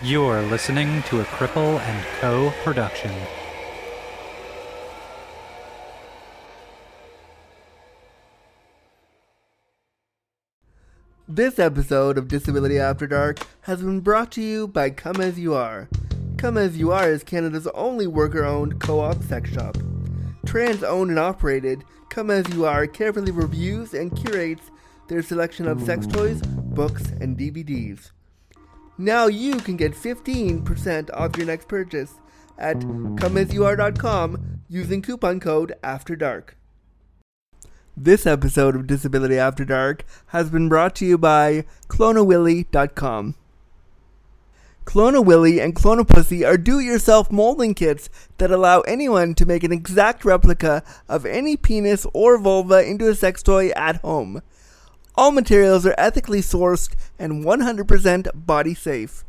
You're listening to a Cripple and Co. production. This episode of Disability After Dark has been brought to you by Come As You Are. Come As You Are is Canada's only worker owned co op sex shop. Trans owned and operated, Come As You Are carefully reviews and curates their selection of sex toys, books, and DVDs. Now you can get 15% off your next purchase at comeasyouare.com using coupon code After Dark. This episode of Disability After Dark has been brought to you by clonawilly.com. Clonawilly and Clonapussy are do-it-yourself molding kits that allow anyone to make an exact replica of any penis or vulva into a sex toy at home. All materials are ethically sourced and 100% body safe.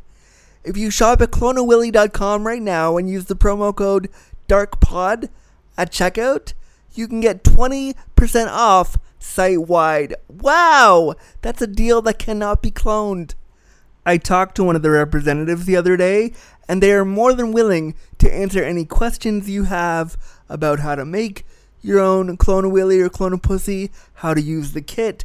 If you shop at clonawilly.com right now and use the promo code DARKPOD at checkout, you can get 20% off site wide. Wow! That's a deal that cannot be cloned. I talked to one of the representatives the other day, and they are more than willing to answer any questions you have about how to make your own clone a willy or clone a pussy, how to use the kit.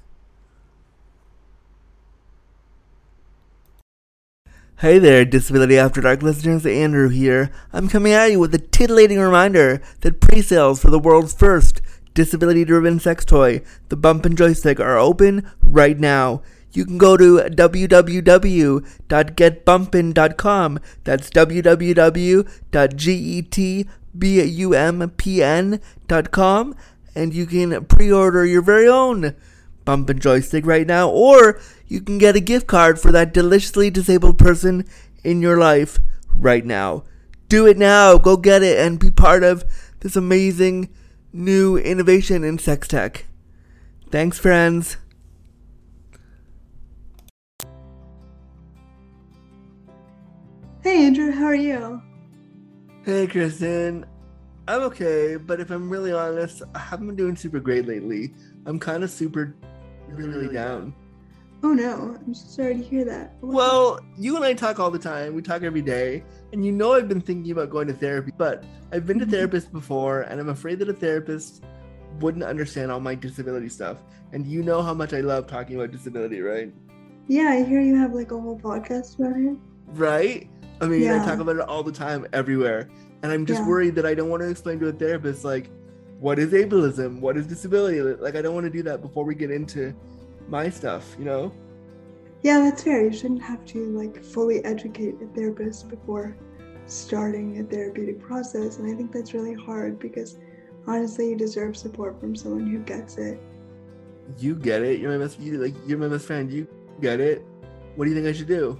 Hey there, Disability After Dark listeners, Andrew here. I'm coming at you with a titillating reminder that pre-sales for the world's first disability-driven sex toy, the Bump and Joystick, are open right now. You can go to www.getbumpin.com. That's www.getbumpn.com and you can pre-order your very own bump and joystick right now or you can get a gift card for that deliciously disabled person in your life right now. Do it now. Go get it and be part of this amazing new innovation in sex tech. Thanks, friends. Hey Andrew, how are you? Hey, Kristen. I'm okay, but if I'm really honest, I haven't been doing super great lately. I'm kind of super, really, really down. Oh no, I'm so sorry to hear that. Well, you and I talk all the time. We talk every day. And you know I've been thinking about going to therapy, but I've been to Mhm. therapists before, and I'm afraid that a therapist wouldn't understand all my disability stuff. And you know how much I love talking about disability, right? yeah, I hear you have like a whole podcast about it. Right? I mean, I talk about it all the time, everywhere. And I'm just Yeah. worried that I don't want to explain to a therapist, like, what is ableism? What is disability? Like, I don't want to do that before we get into my stuff, you know? Yeah, that's fair. You shouldn't have to like fully educate a therapist before starting a therapeutic process, and I think that's really hard because honestly, you deserve support from someone who gets it. You get it. You're my best. You like. You're my best friend. You get it. What do you think I should do?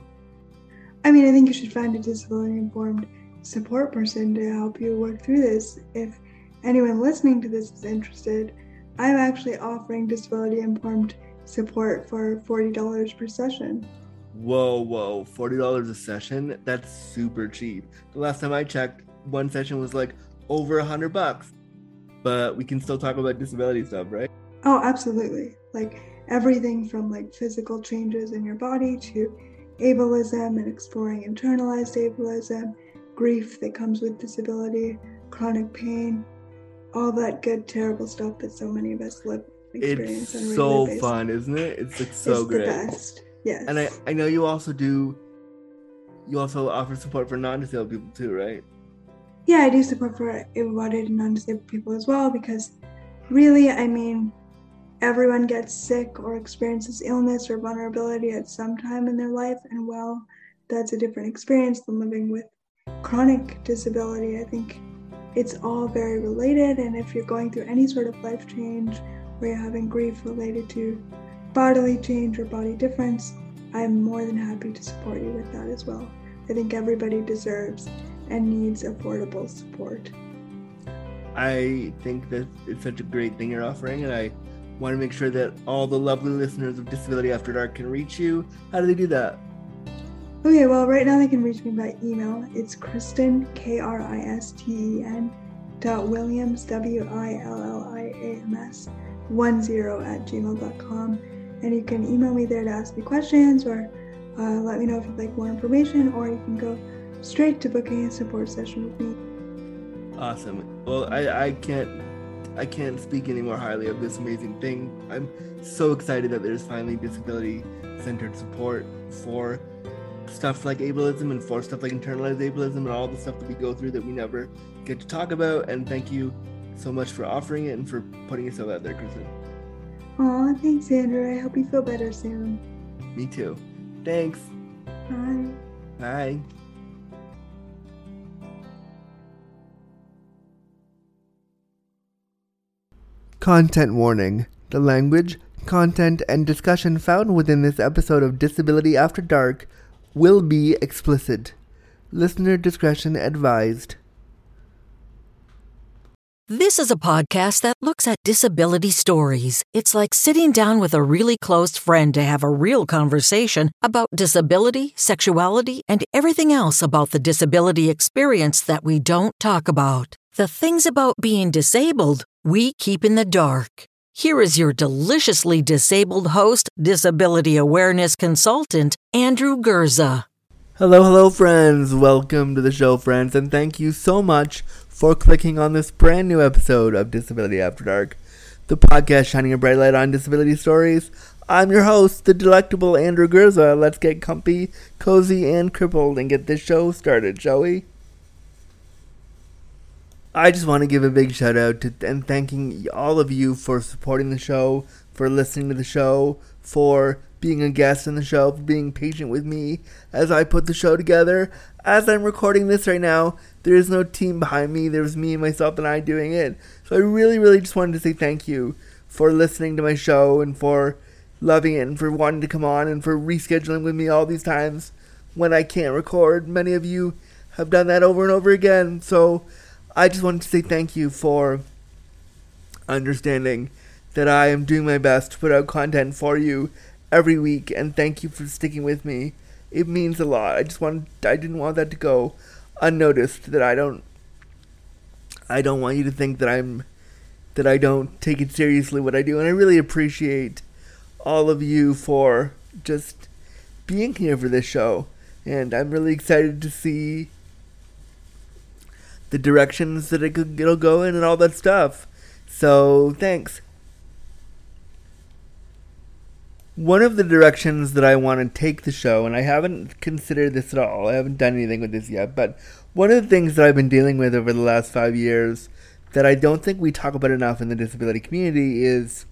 I mean, I think you should find a disability informed support person to help you work through this. If anyone listening to this is interested, I'm actually offering disability informed support for $40 per session. Whoa, whoa! Forty dollars a session? That's super cheap. The last time I checked, one session was like over a hundred bucks. But we can still talk about disability stuff, right? Oh, absolutely. Like everything from like physical changes in your body to ableism and exploring internalized ableism, grief that comes with disability, chronic pain, all that good, terrible stuff that so many of us live experience on a It's so fun, isn't it? It's like so it's great. the best. Yes. And I, I know you also do. You also offer support for non-disabled people too, right? yeah, I do support for able-bodied and non-disabled people as well because really, I mean, everyone gets sick or experiences illness or vulnerability at some time in their life, and well, that's a different experience than living with chronic disability. I think it's all very related, and if you're going through any sort of life change or you're having grief related to bodily change or body difference, I'm more than happy to support you with that as well. I think everybody deserves and needs affordable support. I think that it's such a great thing you're offering, and I want to make sure that all the lovely listeners of Disability After Dark can reach you. How do they do that? Okay, well, right now they can reach me by email. It's Kristen, K R I S T E N, dot Williams, W I L L I A M S, 10 at gmail.com. And you can email me there to ask me questions or uh, let me know if you'd like more information, or you can go straight to booking a support session with me. Awesome. Well, I, I can't I can't speak any more highly of this amazing thing. I'm so excited that there's finally disability centered support for stuff like ableism and for stuff like internalized ableism and all the stuff that we go through that we never get to talk about. And thank you so much for offering it and for putting yourself out there, Kristen. Aw, thanks, Andrew. I hope you feel better soon. Me too. Thanks. Bye. Bye. Content warning. The language, content, and discussion found within this episode of Disability After Dark will be explicit. Listener discretion advised. This is a podcast that looks at disability stories. It's like sitting down with a really close friend to have a real conversation about disability, sexuality, and everything else about the disability experience that we don't talk about. The things about being disabled we keep in the dark. Here is your deliciously disabled host, disability awareness consultant, Andrew Gurza. Hello, hello, friends. Welcome to the show, friends, and thank you so much for clicking on this brand new episode of Disability After Dark, the podcast shining a bright light on disability stories. I'm your host, the delectable Andrew Gurza. Let's get comfy, cozy, and crippled and get this show started, shall we? I just want to give a big shout out to and thanking all of you for supporting the show, for listening to the show, for being a guest in the show, for being patient with me as I put the show together. As I'm recording this right now, there is no team behind me. There's me, myself, and I doing it. So I really, really just wanted to say thank you for listening to my show and for loving it and for wanting to come on and for rescheduling with me all these times when I can't record. Many of you have done that over and over again. So I just wanted to say thank you for understanding that I am doing my best to put out content for you every week, and thank you for sticking with me. It means a lot. I just want I didn't want that to go unnoticed. That I don't I don't want you to think that I'm that I don't take it seriously what I do, and I really appreciate all of you for just being here for this show. And I'm really excited to see the directions that it could, it'll go in and all that stuff. So, thanks. One of the directions that I want to take the show, and I haven't considered this at all, I haven't done anything with this yet, but one of the things that I've been dealing with over the last five years that I don't think we talk about enough in the disability community is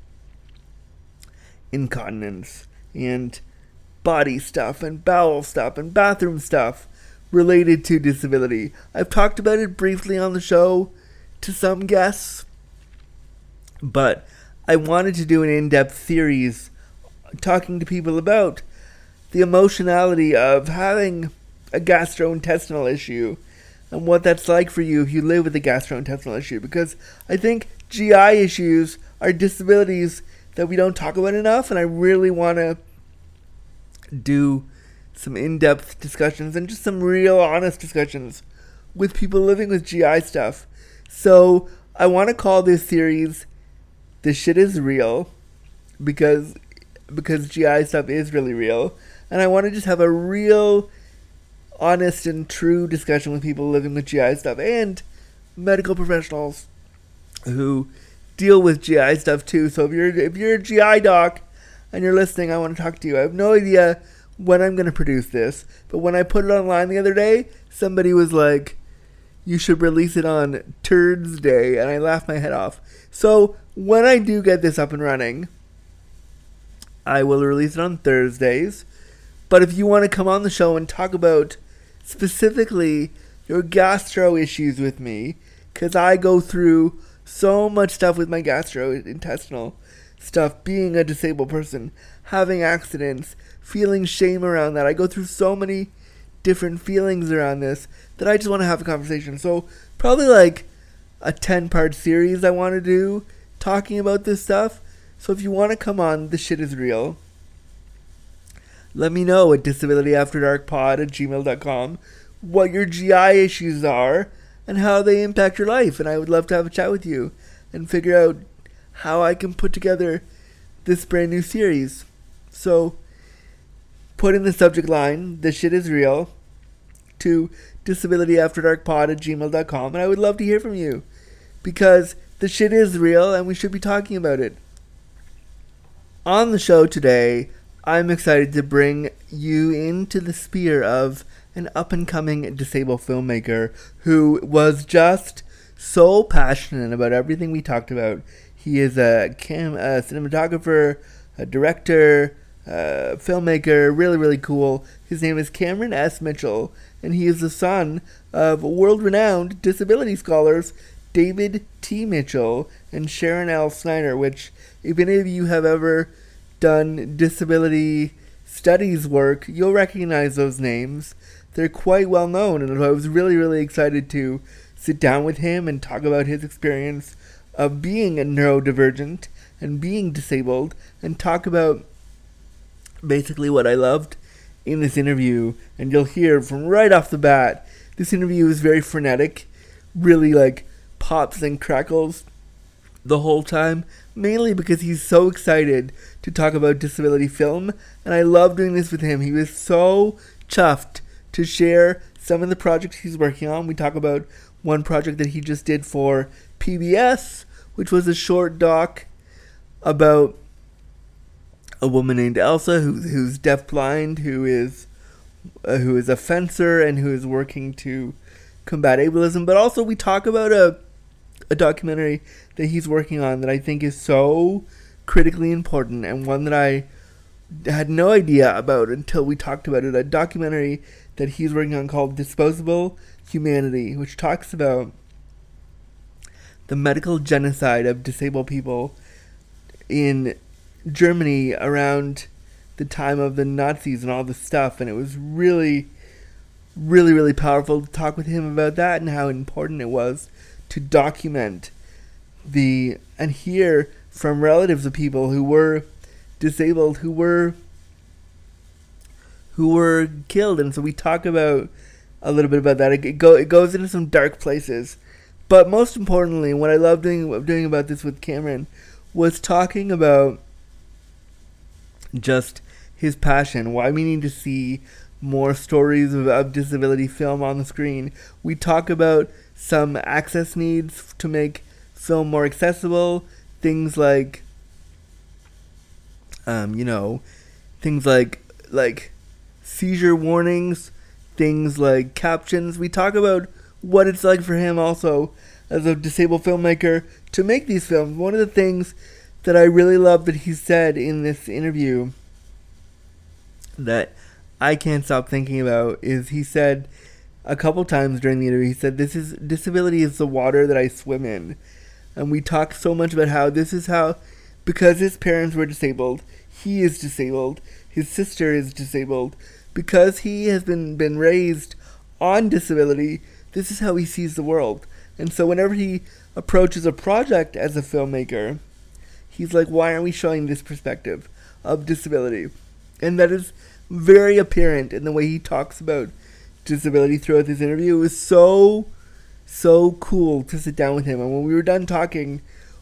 incontinence and body stuff and bowel stuff and bathroom stuff related to disability. I've talked about it briefly on the show to some guests, but I wanted to do an in depth series talking to people about the emotionality of having a gastrointestinal issue and what that's like for you if you live with a gastrointestinal issue because I think GI issues are disabilities that we don't talk about enough and I really want to do some in-depth discussions and just some real honest discussions with people living with GI stuff. So I want to call this series The Shit Is Real" because because GI stuff is really real, and I want to just have a real, honest and true discussion with people living with GI stuff and medical professionals who deal with GI stuff too. So if you're if you're a GI doc and you're listening, I want to talk to you. I have no idea when I'm going to produce this. But when I put it online the other day, somebody was like, you should release it on Turds Day. And I laughed my head off. So when I do get this up and running, I will release it on Thursdays. But if you want to come on the show and talk about specifically your gastro issues with me, because I go through so much stuff with my gastrointestinal stuff, being a disabled person, having accidents, feeling shame around that. I go through so many different feelings around this that I just want to have a conversation. So probably like a 10 part series I want to do talking about this stuff. So if you want to come on, the shit is real. Let me know at disabilityafterdarkpod at gmail.com what your GI issues are and how they impact your life. And I would love to have a chat with you and figure out how I can put together this brand new series. So put in the subject line, this shit is real, to disabilityafterdarkpod at gmail.com. And I would love to hear from you because the shit is real and we should be talking about it. On the show today, I'm excited to bring you into the sphere of an up and coming disabled filmmaker who was just so passionate about everything we talked about. He is a, cam- a cinematographer, a director, a filmmaker, really, really cool. His name is Cameron S. Mitchell, and he is the son of world renowned disability scholars David T. Mitchell and Sharon L. Snyder, which, if any of you have ever done disability studies work, you'll recognize those names. They're quite well known, and I was really, really excited to sit down with him and talk about his experience of being a neurodivergent and being disabled and talk about basically what I loved in this interview. And you'll hear from right off the bat, this interview is very frenetic, really like pops and crackles the whole time, mainly because he's so excited to talk about disability film. And I love doing this with him. He was so chuffed to share some of the projects he's working on. We talk about one project that he just did for PBS, which was a short doc about a woman named Elsa who, who's deafblind, who is uh, who is a fencer and who is working to combat ableism. But also, we talk about a a documentary that he's working on that I think is so critically important and one that I had no idea about until we talked about it. A documentary that he's working on called Disposable Humanity, which talks about the medical genocide of disabled people in Germany around the time of the Nazis and all this stuff. And it was really, really, really powerful to talk with him about that and how important it was to document the and hear from relatives of people who were disabled who were who were killed. And so we talk about a little bit about that. It, go, it goes into some dark places. But most importantly what i love doing doing about this with cameron was talking about just his passion why we need to see more stories of, of disability film on the screen. We talk about some access needs to make film more accessible. Things like, um, you know, things like like seizure warnings, things like captions. We talk about what it's like for him also as a disabled filmmaker to make these films. One of the things that I really love that he said in this interview that I can't stop thinking about is he said a couple times during the interview. He said, "This is disability is the water that I swim in," and we talked so much about how this is how, because his parents were disabled, he is disabled. His sister is disabled because he has been been raised on disability. This is how he sees the world, and so whenever he approaches a project as a filmmaker, he's like, "Why aren't we showing this perspective of disability?" And that is very apparent in the way he talks about disability throughout this interview. It was so, so cool to sit down with him. And when we were done talking,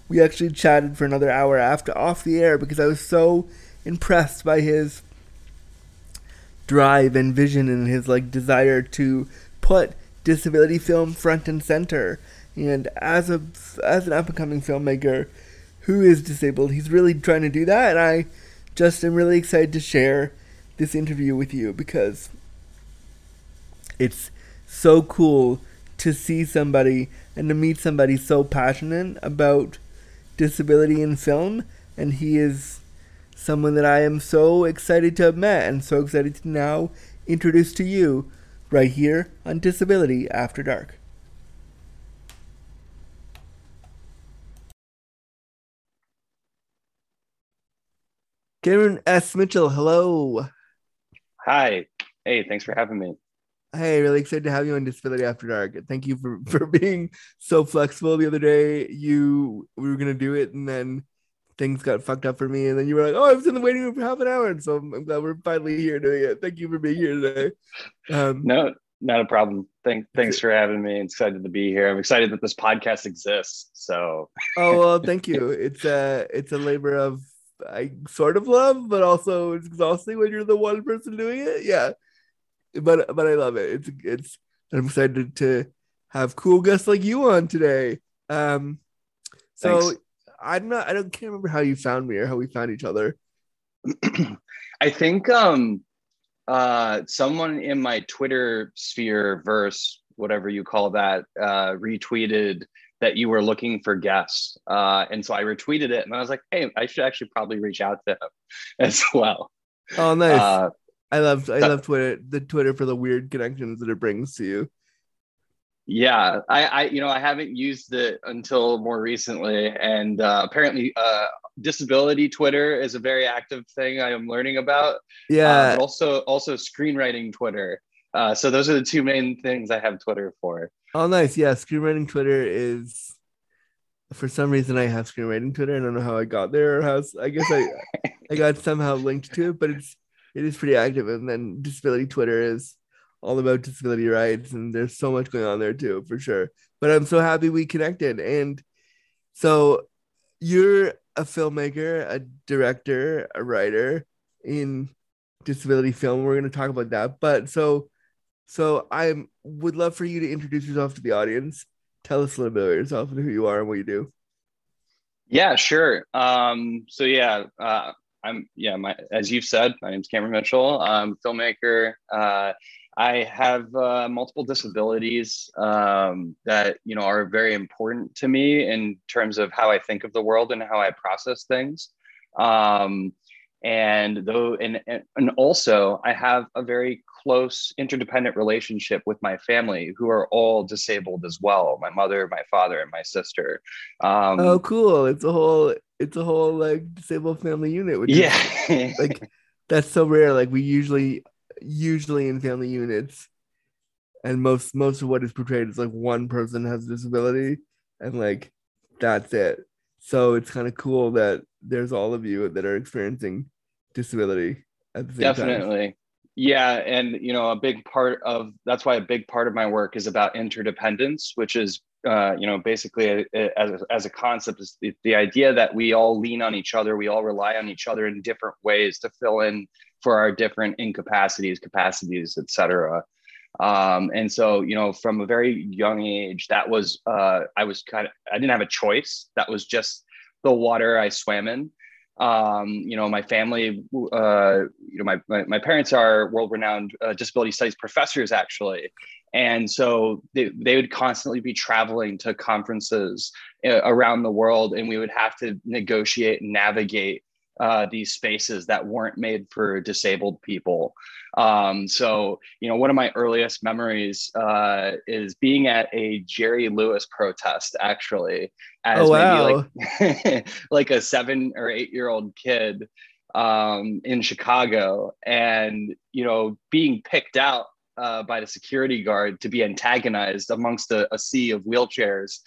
we actually chatted for another hour after off the air because I was so impressed by his drive and vision and his like desire to put disability film front and center. And as a as an up and coming filmmaker who is disabled, he's really trying to do that. And I just am really excited to share this interview with you because it's so cool to see somebody and to meet somebody so passionate about disability in film and he is someone that I am so excited to have met and so excited to now introduce to you right here on Disability After Dark. Cameron S. Mitchell, hello. Hi. Hey, thanks for having me. Hey, really excited to have you on Disability After Dark. Thank you for for being so flexible. The other day, you we were gonna do it, and then things got fucked up for me, and then you were like, "Oh, I was in the waiting room for half an hour," and so I'm, I'm glad we're finally here doing it. Thank you for being here today. Um, No, not a problem. Thank, thanks for having me. Excited to be here. I'm excited that this podcast exists. So oh well, thank you. It's a it's a labor of I sort of love, but also it's exhausting when you're the one person doing it. Yeah, but but I love it. It's it's I'm excited to have cool guests like you on today. Um, so Thanks. I'm not I don't can't remember how you found me or how we found each other. I think um uh someone in my Twitter sphere verse, whatever you call that, uh retweeted that you were looking for guests. Uh and so I retweeted it and I was like, hey, I should actually probably reach out to him as well. Oh, nice. Uh I love I love Twitter the Twitter for the weird connections that it brings to you. Yeah, I, I, you know, I haven't used it until more recently, and uh, apparently, uh, disability Twitter is a very active thing I am learning about. Uh, Yeah, but also, also screenwriting Twitter. Uh, so those are the two main things I have Twitter for. Oh, nice. Yeah, screenwriting Twitter is. For some reason, I have screenwriting Twitter. I don't know how I got there or how. I guess I, I got somehow linked to it, but it's it is pretty active. And then disability Twitter is all about disability rights, and there's so much going on there too, for sure. But I'm so happy we connected. And so, you're a filmmaker, a director, a writer in disability film. We're going to talk about that. But so so I would love for you to introduce yourself to the audience. Tell us a little bit about yourself and who you are and what you do. Yeah, sure. Um, so yeah, uh, I'm yeah. My as you've said, my name's Cameron Mitchell. I'm filmmaker. Uh, I have uh, multiple disabilities um, that you know are very important to me in terms of how I think of the world and how I process things. Um, and though and and also I have a very close interdependent relationship with my family who are all disabled as well my mother my father and my sister um oh, cool! It's a whole it's a whole like disabled family unit. Which is, yeah like that's so rare. Like we usually usually in family units, and most most of what is portrayed is like one person has a disability, and like that's it. So it's kind of cool that there's all of you that are experiencing disability at the same time. definitely yeah and you know a big part of that's why a big part of my work is about interdependence which is uh, you know basically a, a- as, a, as a concept is the, the idea that we all lean on each other we all rely on each other in different ways to fill in for our different incapacities capacities etc um, and so you know from a very young age that was uh, i was kind of i didn't have a choice. That was just the water i swam in. Um, you know, my family, uh, you know, my, my, my parents are world-renowned uh, disability studies professors, actually. And so they, they would constantly be traveling to conferences uh, around the world, and we would have to negotiate and navigate uh, these spaces that weren't made for disabled people. Um, so, you know, one of my earliest memories uh, is being at a Jerry Lewis protest, actually, as Oh, maybe like like a seven or eight year old kid um, in Chicago, and you know, being picked out uh, by the security guard to be antagonized amongst a, a sea of wheelchairs.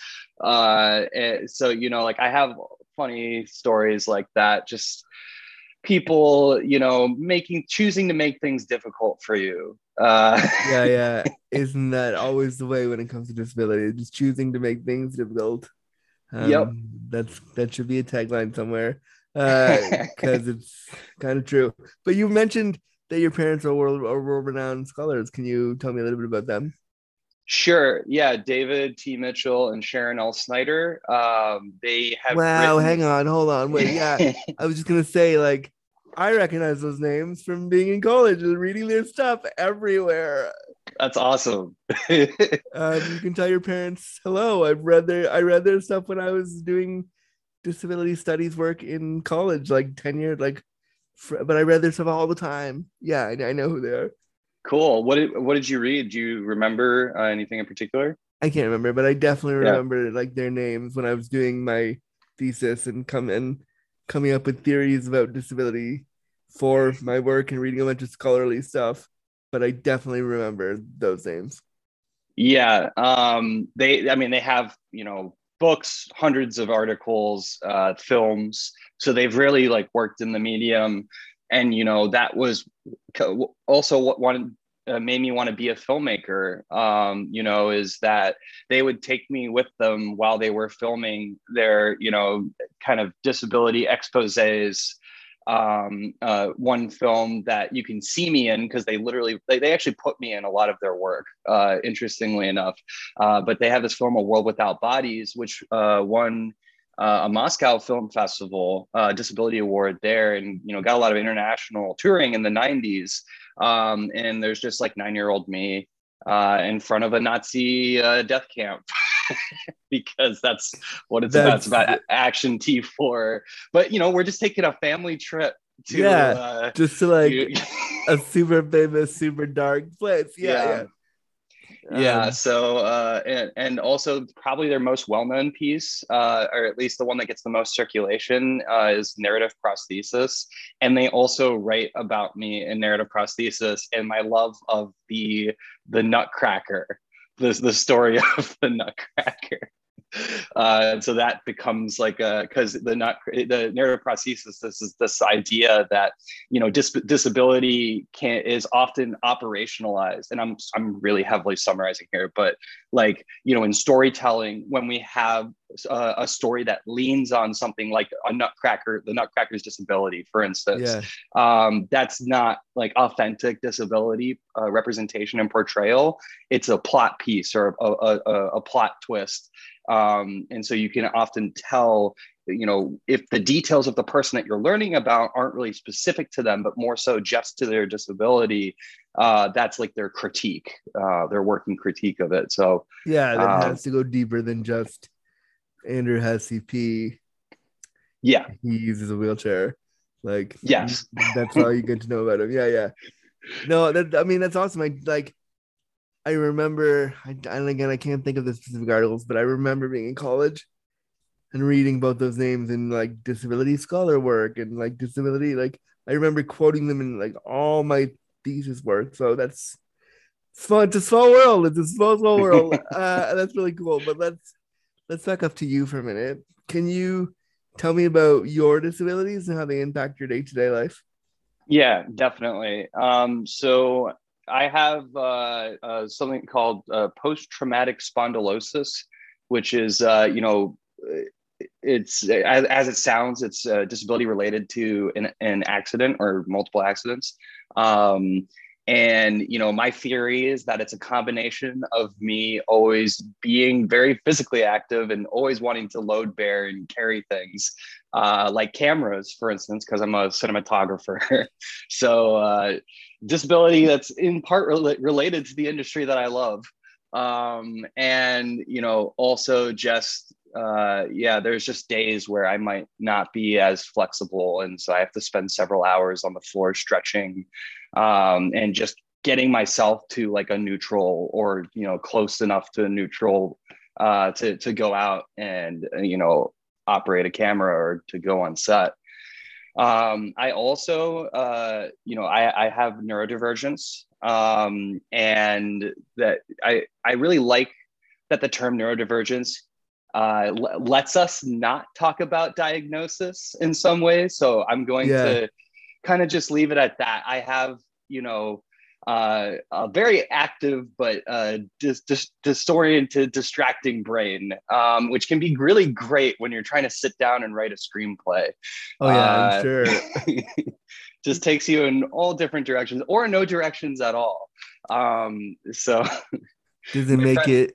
Uh, so you know, like I have funny stories like that. Just people, you know, making choosing to make things difficult for you. Uh, yeah, yeah. Isn't that always the way when it comes to disability? Just choosing to make things difficult. Yep. Um, That's that should be a tagline somewhere. Because it's kind of true. But you mentioned that your parents are world are world renowned scholars. Can you tell me a little bit about them? Sure. Yeah. David T. Mitchell and Sharon L. Snyder. Um, they have. Wow, written- hang on, hold on, wait, yeah. I was just gonna say, like, I recognize those names from being in college and reading their stuff everywhere. That's awesome. Um, you can tell your parents hello. I've read their I read their stuff when I was doing disability studies work in college, like ten years, like. Fr- But I read their stuff all the time. Yeah, I, I know who they are. cool. What did What did you read? Do you remember uh, anything in particular? I can't remember, but I definitely Yeah. remember like their names when I was doing my thesis and come and coming up with theories about disability for my work and reading a bunch of scholarly stuff. but I definitely remember those names. Yeah, um, they. I mean, they have you know books, hundreds of articles, uh, films. So they've really like worked in the medium, and you know that was also what one uh, made me want to be a filmmaker. Um, you know, is that they would take me with them while they were filming their you know kind of disability exposés um, uh, one film that you can see me in because they literally they, they actually put me in a lot of their work uh, interestingly enough. Uh, but they have this film a world without bodies which uh, won uh, a moscow film festival uh, disability award there and you know got a lot of international touring in the 90s um, and there's just like nine year old me in front of a nazi death camp because that's what it's that's, about. It's about action T4. But you know, we're just taking a family trip to yeah, uh, just to like to, a super famous, super dark place. Yeah, yeah. yeah. Yeah, um, so uh, and and also probably their most well-known piece, uh, or at least the one that gets the most circulation, uh, is narrative prosthesis. And they also write about me in narrative prosthesis and my love of the the Nutcracker the, the story of the Nutcracker. Uh, and so that becomes like a because the not the narrative prosthesis this is this idea that you know dis- disability can is often operationalized and I'm I'm really heavily summarizing here but like you know in storytelling when we have a, uh, a story that leans on something like a nutcracker the nutcracker's disability for instance. Yeah. um, that's not like authentic disability uh, representation and portrayal. It's a plot piece or a, a, a plot twist. Um, and so you can often tell you know if the details of the person that you're learning about aren't really specific to them but more so just to their disability uh, that's like their critique uh, their working critique of it. So yeah that um, has to go deeper than just andrew has cp yeah he uses a wheelchair like yes that's all you get to know about him yeah yeah no that i mean that's awesome i like I remember, I, and again, I can't think of the specific articles, but I remember being in college and reading both those names in like disability scholar work and like disability, like I remember quoting them in like all my thesis work. So that's it's fun. It's a small world. It's a small, small world. uh, that's really cool. But let's let's back up to you for a minute. Can you tell me about your disabilities and how they impact your day to day life? Yeah, definitely. Um, so I have uh, uh, something called uh, post traumatic spondylosis, which is, uh, you know, it's as, as it sounds, it's a disability related to an, an accident or multiple accidents. Um, and, you know, my theory is that it's a combination of me always being very physically active and always wanting to load bear and carry things uh, like cameras, for instance, because I'm a cinematographer. so, uh, disability that's in part re- related to the industry that I love. Um, and, you know, also just, uh, yeah, there's just days where I might not be as flexible. And so I have to spend several hours on the floor stretching um, and just getting myself to like a neutral or, you know, close enough to neutral uh, to, to go out and, you know, operate a camera or to go on set. Um, I also, uh, you know, I, I have neurodivergence, um, and that I I really like that the term neurodivergence uh, l- lets us not talk about diagnosis in some ways. So I'm going yeah. to kind of just leave it at that. I have, you know, uh, a very active but uh, dis- dis- disoriented, distracting brain, um, which can be really great when you're trying to sit down and write a screenplay. Oh yeah, uh, sure. just takes you in all different directions or no directions at all. Um, so does it make it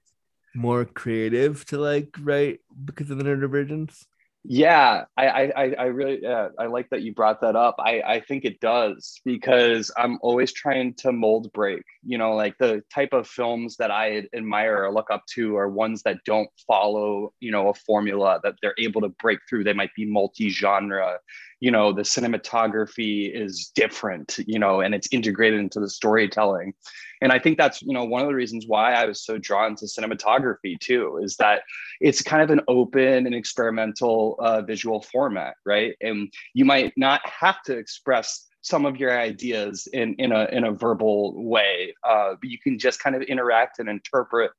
more creative to like write because of the neurodivergence? Yeah, I, I, I really, yeah, I like that you brought that up. I, I think it does because I'm always trying to mold break. You know, like the type of films that I admire or look up to are ones that don't follow, you know, a formula that they're able to break through. They might be multi-genre. You know, the cinematography is different. You know, and it's integrated into the storytelling and i think that's you know one of the reasons why i was so drawn to cinematography too is that it's kind of an open and experimental uh, visual format right and you might not have to express some of your ideas in in a in a verbal way. Uh, but you can just kind of interact and interpret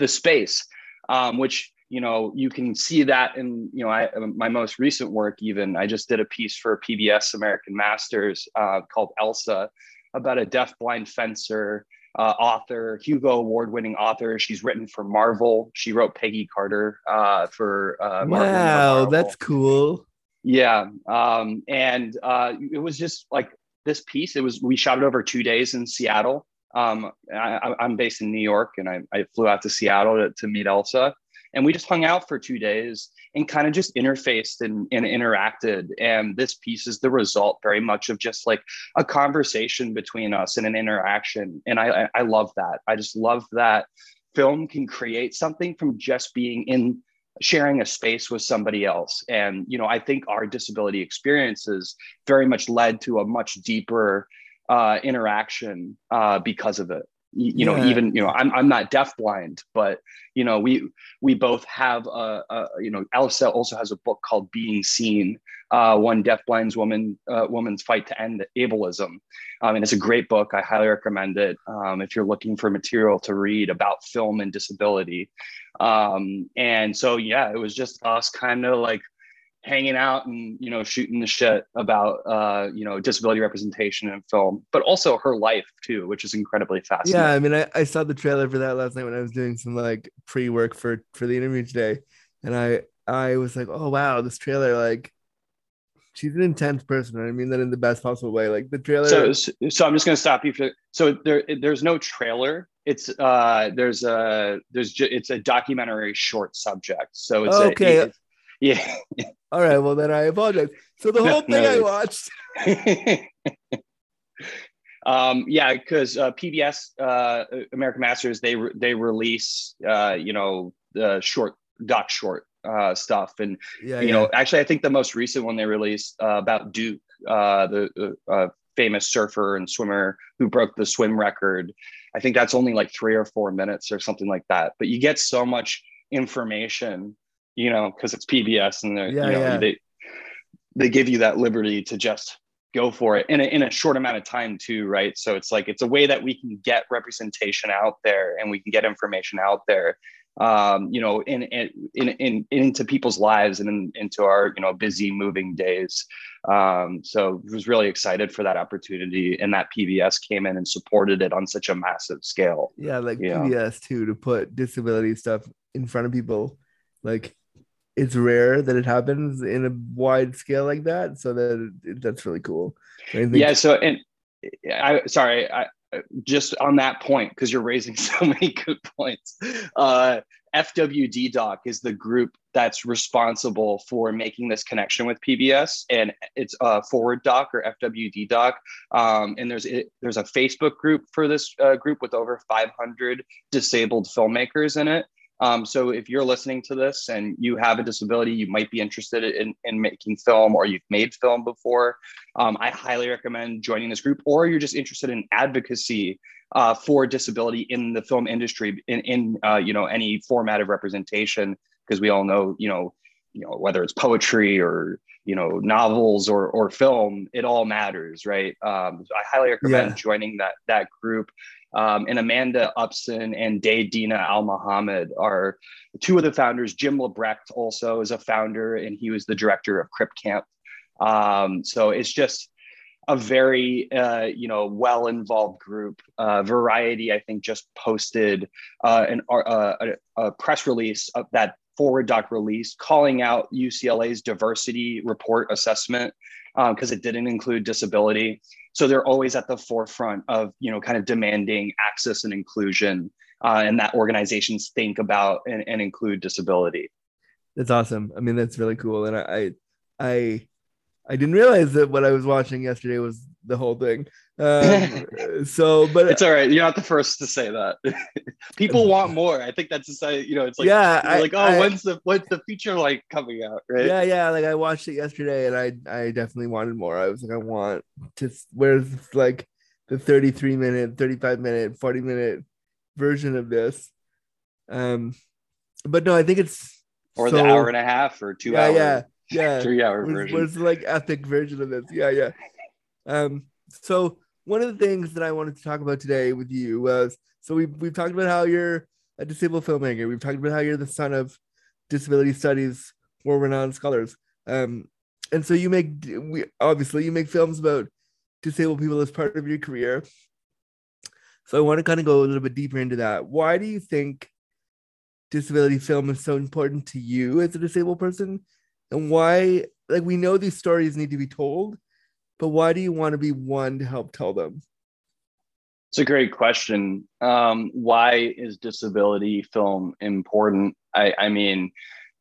the space, um, which you know you can see that in you know I, my most recent work. Even I just did a piece for PBS American Masters uh, called Elsa about a deaf-blind fencer uh, author, Hugo Award-winning author. She's written for Marvel. She wrote Peggy Carter uh, for uh, wow, that's cool. Yeah, um, and uh, it was just like this piece. It was we shot it over two days in Seattle. Um, I, am based in New York, and I, I flew out to Seattle to, to, meet Elsa, and we just hung out for two days and kind of just interfaced and, and interacted. And this piece is the result very much of just like a conversation between us and an interaction. And I, I love that. I just love that film can create something from just being in sharing a space with somebody else and you know i think our disability experiences very much led to a much deeper uh, interaction uh, because of it you, you yeah. know even you know I'm, I'm not deafblind but you know we we both have a, a you know elsa also has a book called being seen uh, one deafblind woman uh, woman's fight to end ableism. Um, and it's a great book. I highly recommend it um, if you're looking for material to read about film and disability. Um, and so yeah it was just us kind of like hanging out and you know shooting the shit about uh, you know disability representation in film, but also her life too, which is incredibly fascinating. Yeah, I mean, I, I saw the trailer for that last night when I was doing some like pre work for for the interview today, and I I was like, oh wow, this trailer like. She's an intense person. I mean that in the best possible way. Like the trailer. So, so I'm just gonna stop you for. So there, there's no trailer. It's uh, there's a there's ju- it's a documentary short subject. So it's okay. A, yeah. All right. Well, then I apologize. So the whole thing I watched. um, yeah, because uh, PBS uh, American Masters they re- they release uh, you know the short doc short uh, stuff, and yeah, you yeah. know actually I think the most recent one they released uh, about Duke, uh, the uh, famous surfer and swimmer who broke the swim record. I think that's only like three or four minutes or something like that. But you get so much information you know, because it's PBS and yeah, you know, yeah. they they give you that liberty to just go for it in a, in a short amount of time too, right? So it's like it's a way that we can get representation out there and we can get information out there, um, you know, in, in in in into people's lives and in, into our you know busy moving days. Um, so I was really excited for that opportunity, and that PBS came in and supported it on such a massive scale. Yeah, like PBS too to put disability stuff in front of people, like it's rare that it happens in a wide scale like that. So that that's really cool. Yeah. So and I sorry, I just on that point because you're raising so many good points. Uh, FWD Doc is the group that's responsible for making this connection with PBS, and it's uh, Forward Doc or FWD Doc. Um, and there's it, there's a Facebook group for this uh, group with over 500 disabled filmmakers in it. Um, so if you're listening to this and you have a disability, you might be interested in, in making film or you've made film before, um, I highly recommend joining this group or you're just interested in advocacy uh, for disability in the film industry in, in uh, you know, any format of representation, because we all know, you know, you know, whether it's poetry or, you know, novels or, or film, it all matters, right? Um, so I highly recommend yeah. joining that, that group. Um, and Amanda Upson and Day Dina Al-Mohamed are two of the founders. Jim Lebrecht also is a founder, and he was the director of Crip Camp. Um, so it's just a very uh, you know well involved group. Uh, Variety, I think, just posted uh, an, uh, a, a, press release of that forward doc release calling out UCLA's diversity report assessment because um, it didn't include disability. So they're always at the forefront of you know kind of demanding access and inclusion uh, and that organizations think about and, and include disability. That's awesome. I mean that's really cool. And i i i didn't realize that what i was watching yesterday was the whole thing. Um, so but it's all right. You're not the first to say that. People want more. I think that's just you know it's like yeah I, like oh I, when's the when's the feature like coming out? Right? Yeah yeah like i watched it yesterday and i i definitely wanted more. I was like i want to where's like the 33 minute 35 minute 40 minute version of this? Um but no i think it's or so, the hour and a half or two yeah, hours. yeah yeah three hour was, version was like epic version of this yeah yeah Um, so one of the things that I wanted to talk about today with you was so we've we've talked about how you're a disabled filmmaker. We've talked about how you're the son of disability studies world-renowned scholars. Um, and so you make we obviously you make films about disabled people as part of your career. So I want to kind of go a little bit deeper into that. Why do you think disability film is so important to you as a disabled person? And why like we know these stories need to be told, but why do you want to be one to help tell them? It's a great question. Um, why is disability film important? I, I mean,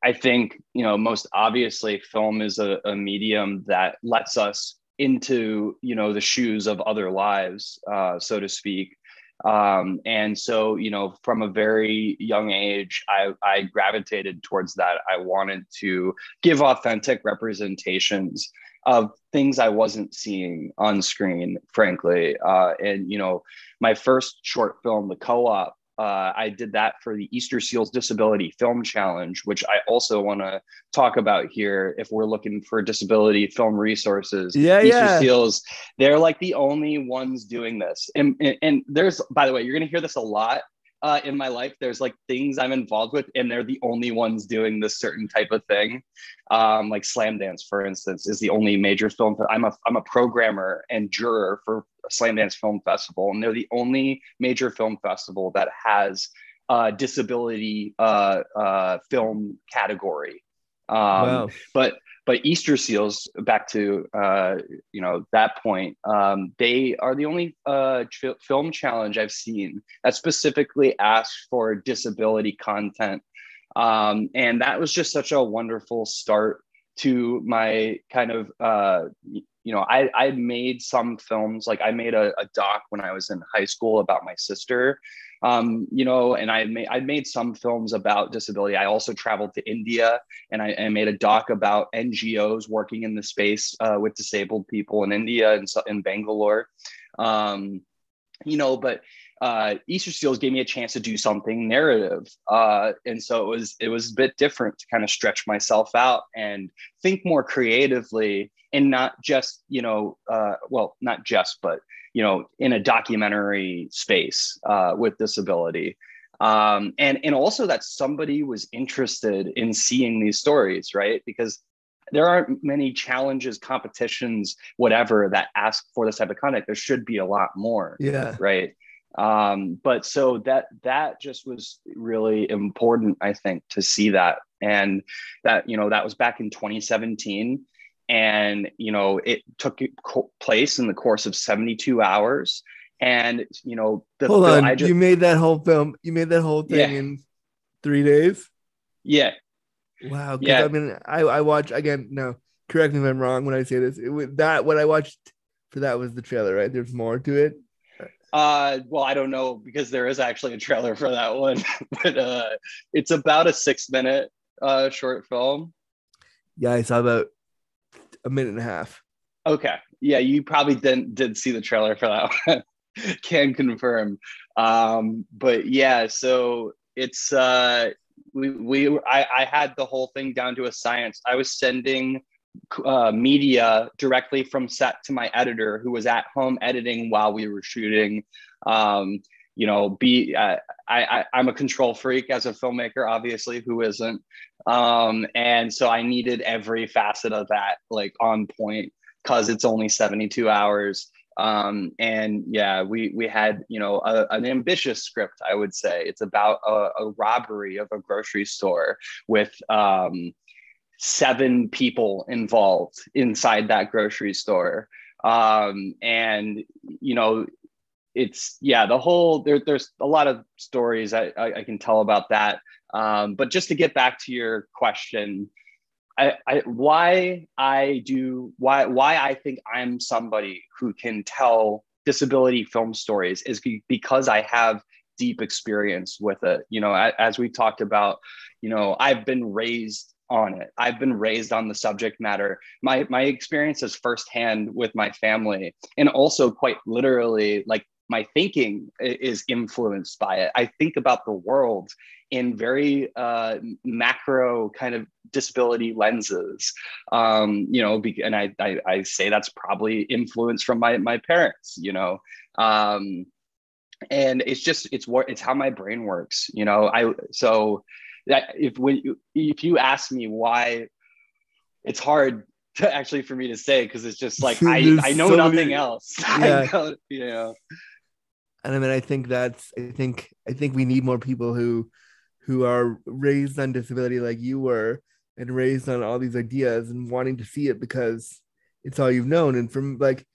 I think, you know, most obviously, film is a, a medium that lets us into, you know, the shoes of other lives, uh, so to speak. Um, and so, you know, from a very young age, I, I gravitated towards that. I wanted to give authentic representations of things I wasn't seeing on screen, frankly. Uh, and, you know, my first short film, The Co op, uh, I did that for the Easter Seals Disability Film Challenge, which I also want to talk about here. If we're looking for disability film resources, yeah, Easter yeah. Seals, they're like the only ones doing this. And, and, and there's, by the way, you're going to hear this a lot uh, in my life. There's like things I'm involved with, and they're the only ones doing this certain type of thing. Um, like Slamdance, for instance, is the only major film. I'm a I'm a programmer and juror for Slamdance Film Festival, and they're the only major film festival that has a disability uh, uh, film category. Um, wow. But but Easter seals, back to uh, you know that point, um, they are the only uh, film challenge I've seen that specifically asks for disability content, um, and that was just such a wonderful start to my kind of uh, you know I I made some films like I made a, a doc when I was in high school about my sister um, you know, and I made I made some films about disability. I also traveled to India and I, I made a doc about NGOs working in the space uh, with disabled people in India and in Bangalore. Um, you know, but uh, Easter Seals gave me a chance to do something narrative, uh, and so it was it was a bit different to kind of stretch myself out and think more creatively, and not just you know, uh, well, not just, but you know, in a documentary space uh, with disability. Um, and, and also that somebody was interested in seeing these stories, right? Because there aren't many challenges, competitions, whatever that ask for this type of content. There should be a lot more. Yeah. Right. Um, but so that that just was really important, I think, to see that. And that, you know, that was back in 2017 and you know it took place in the course of 72 hours. And you know the hold film, on. Just, you made that whole film you made that whole thing yeah. in three days? Yeah. Wow. Yeah. I mean i i watch again no correct me if i'm wrong when i say this. It was that what i watched for that was the trailer right? There's more to it? Uh well i don't know because there is actually a trailer for that one but uh it's about a six minute uh short film. Yeah i saw about a minute and a half. Okay. Yeah, you probably didn't did see the trailer for that one. Can confirm. Um, but yeah, so it's uh we we I, I had the whole thing down to a science. I was sending uh, media directly from set to my editor who was at home editing while we were shooting. Um, you know, be uh, I, I am a control freak as a filmmaker, obviously, who isn't? Um, and so I needed every facet of that like on point because it's only 72 hours. Um, and yeah, we we had you know a, an ambitious script, I would say. It's about a, a robbery of a grocery store with um, seven people involved inside that grocery store um, and you know it's yeah the whole there, there's a lot of stories I, I, I can tell about that um, but just to get back to your question I, I why i do why why i think i'm somebody who can tell disability film stories is because i have deep experience with it you know as we talked about you know i've been raised on it. I've been raised on the subject matter. My my experience is firsthand with my family, and also quite literally, like my thinking is influenced by it. I think about the world in very uh, macro kind of disability lenses. Um, you know, and I, I, I say that's probably influenced from my my parents. You know, um, and it's just it's what it's how my brain works. You know, I so that if when you, if you ask me why it's hard to actually for me to say because it's just like I, I know so nothing many, else. Yeah. know, you know. And I mean, I think that's I think I think we need more people who who are raised on disability like you were and raised on all these ideas and wanting to see it because it's all you've known. And from like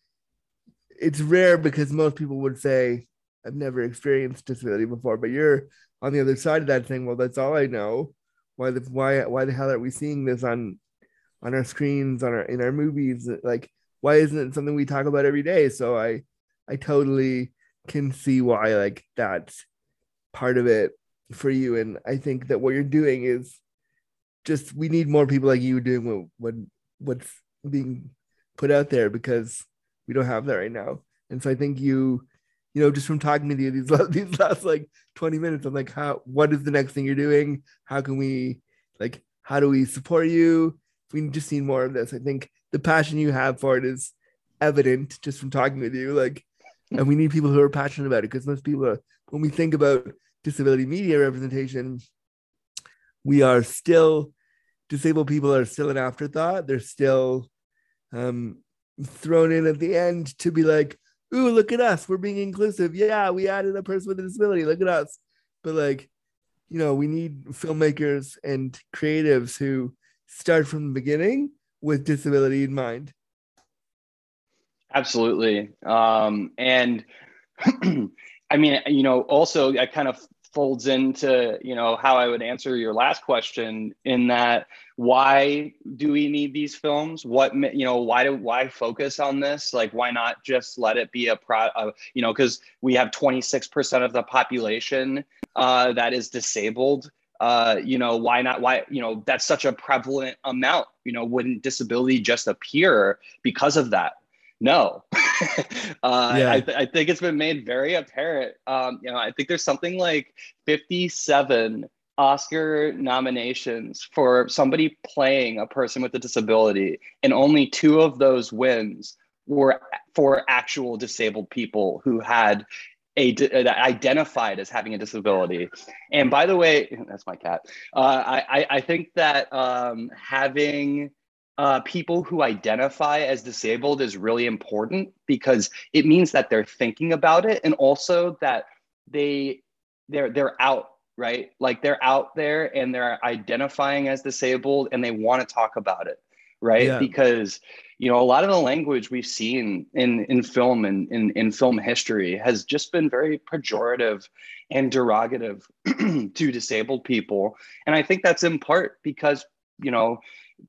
it's rare because most people would say, I've never experienced disability before, but you're on the other side of that saying, well, that's all I know. Why the why why the hell are we seeing this on on our screens, on our in our movies. Like, why isn't it something we talk about every day? So I I totally can see why like that's part of it for you. And I think that what you're doing is just we need more people like you doing what what what's being put out there because we don't have that right now. And so I think you, you know, just from talking to you these these last like 20 minutes, I'm like, how what is the next thing you're doing? How can we like how do we support you? we just need more of this. I think the passion you have for it is evident just from talking with you. Like, and we need people who are passionate about it because most people are, when we think about disability media representation, we are still disabled people are still an afterthought. They're still um, thrown in at the end to be like, "Ooh, look at us! We're being inclusive. Yeah, we added a person with a disability. Look at us." But like, you know, we need filmmakers and creatives who start from the beginning with disability in mind. Absolutely. Um, and I mean, you know, also that kind of folds into, you know, how I would answer your last question in that why do we need these films? What, you know, why do, why focus on this? Like, why not just let it be a pro, uh, you know, cause we have 26% of the population uh, that is disabled uh, you know, why not? Why, you know, that's such a prevalent amount. You know, wouldn't disability just appear because of that? No. uh, yeah. I, th- I, think it's been made very apparent. Um, you know, I think there's something like 57 Oscar nominations for somebody playing a person with a disability, and only two of those wins were for actual disabled people who had a, that identified as having a disability. And by the way, that's my cat. Uh, I, I think that um, having uh, people who identify as disabled is really important because it means that they're thinking about it and also that they they're they're out right? Like they're out there and they're identifying as disabled and they want to talk about it right? Yeah. because you know a lot of the language we've seen in in film and in, in film history has just been very pejorative and derogative to disabled people. And i think that's in part because you know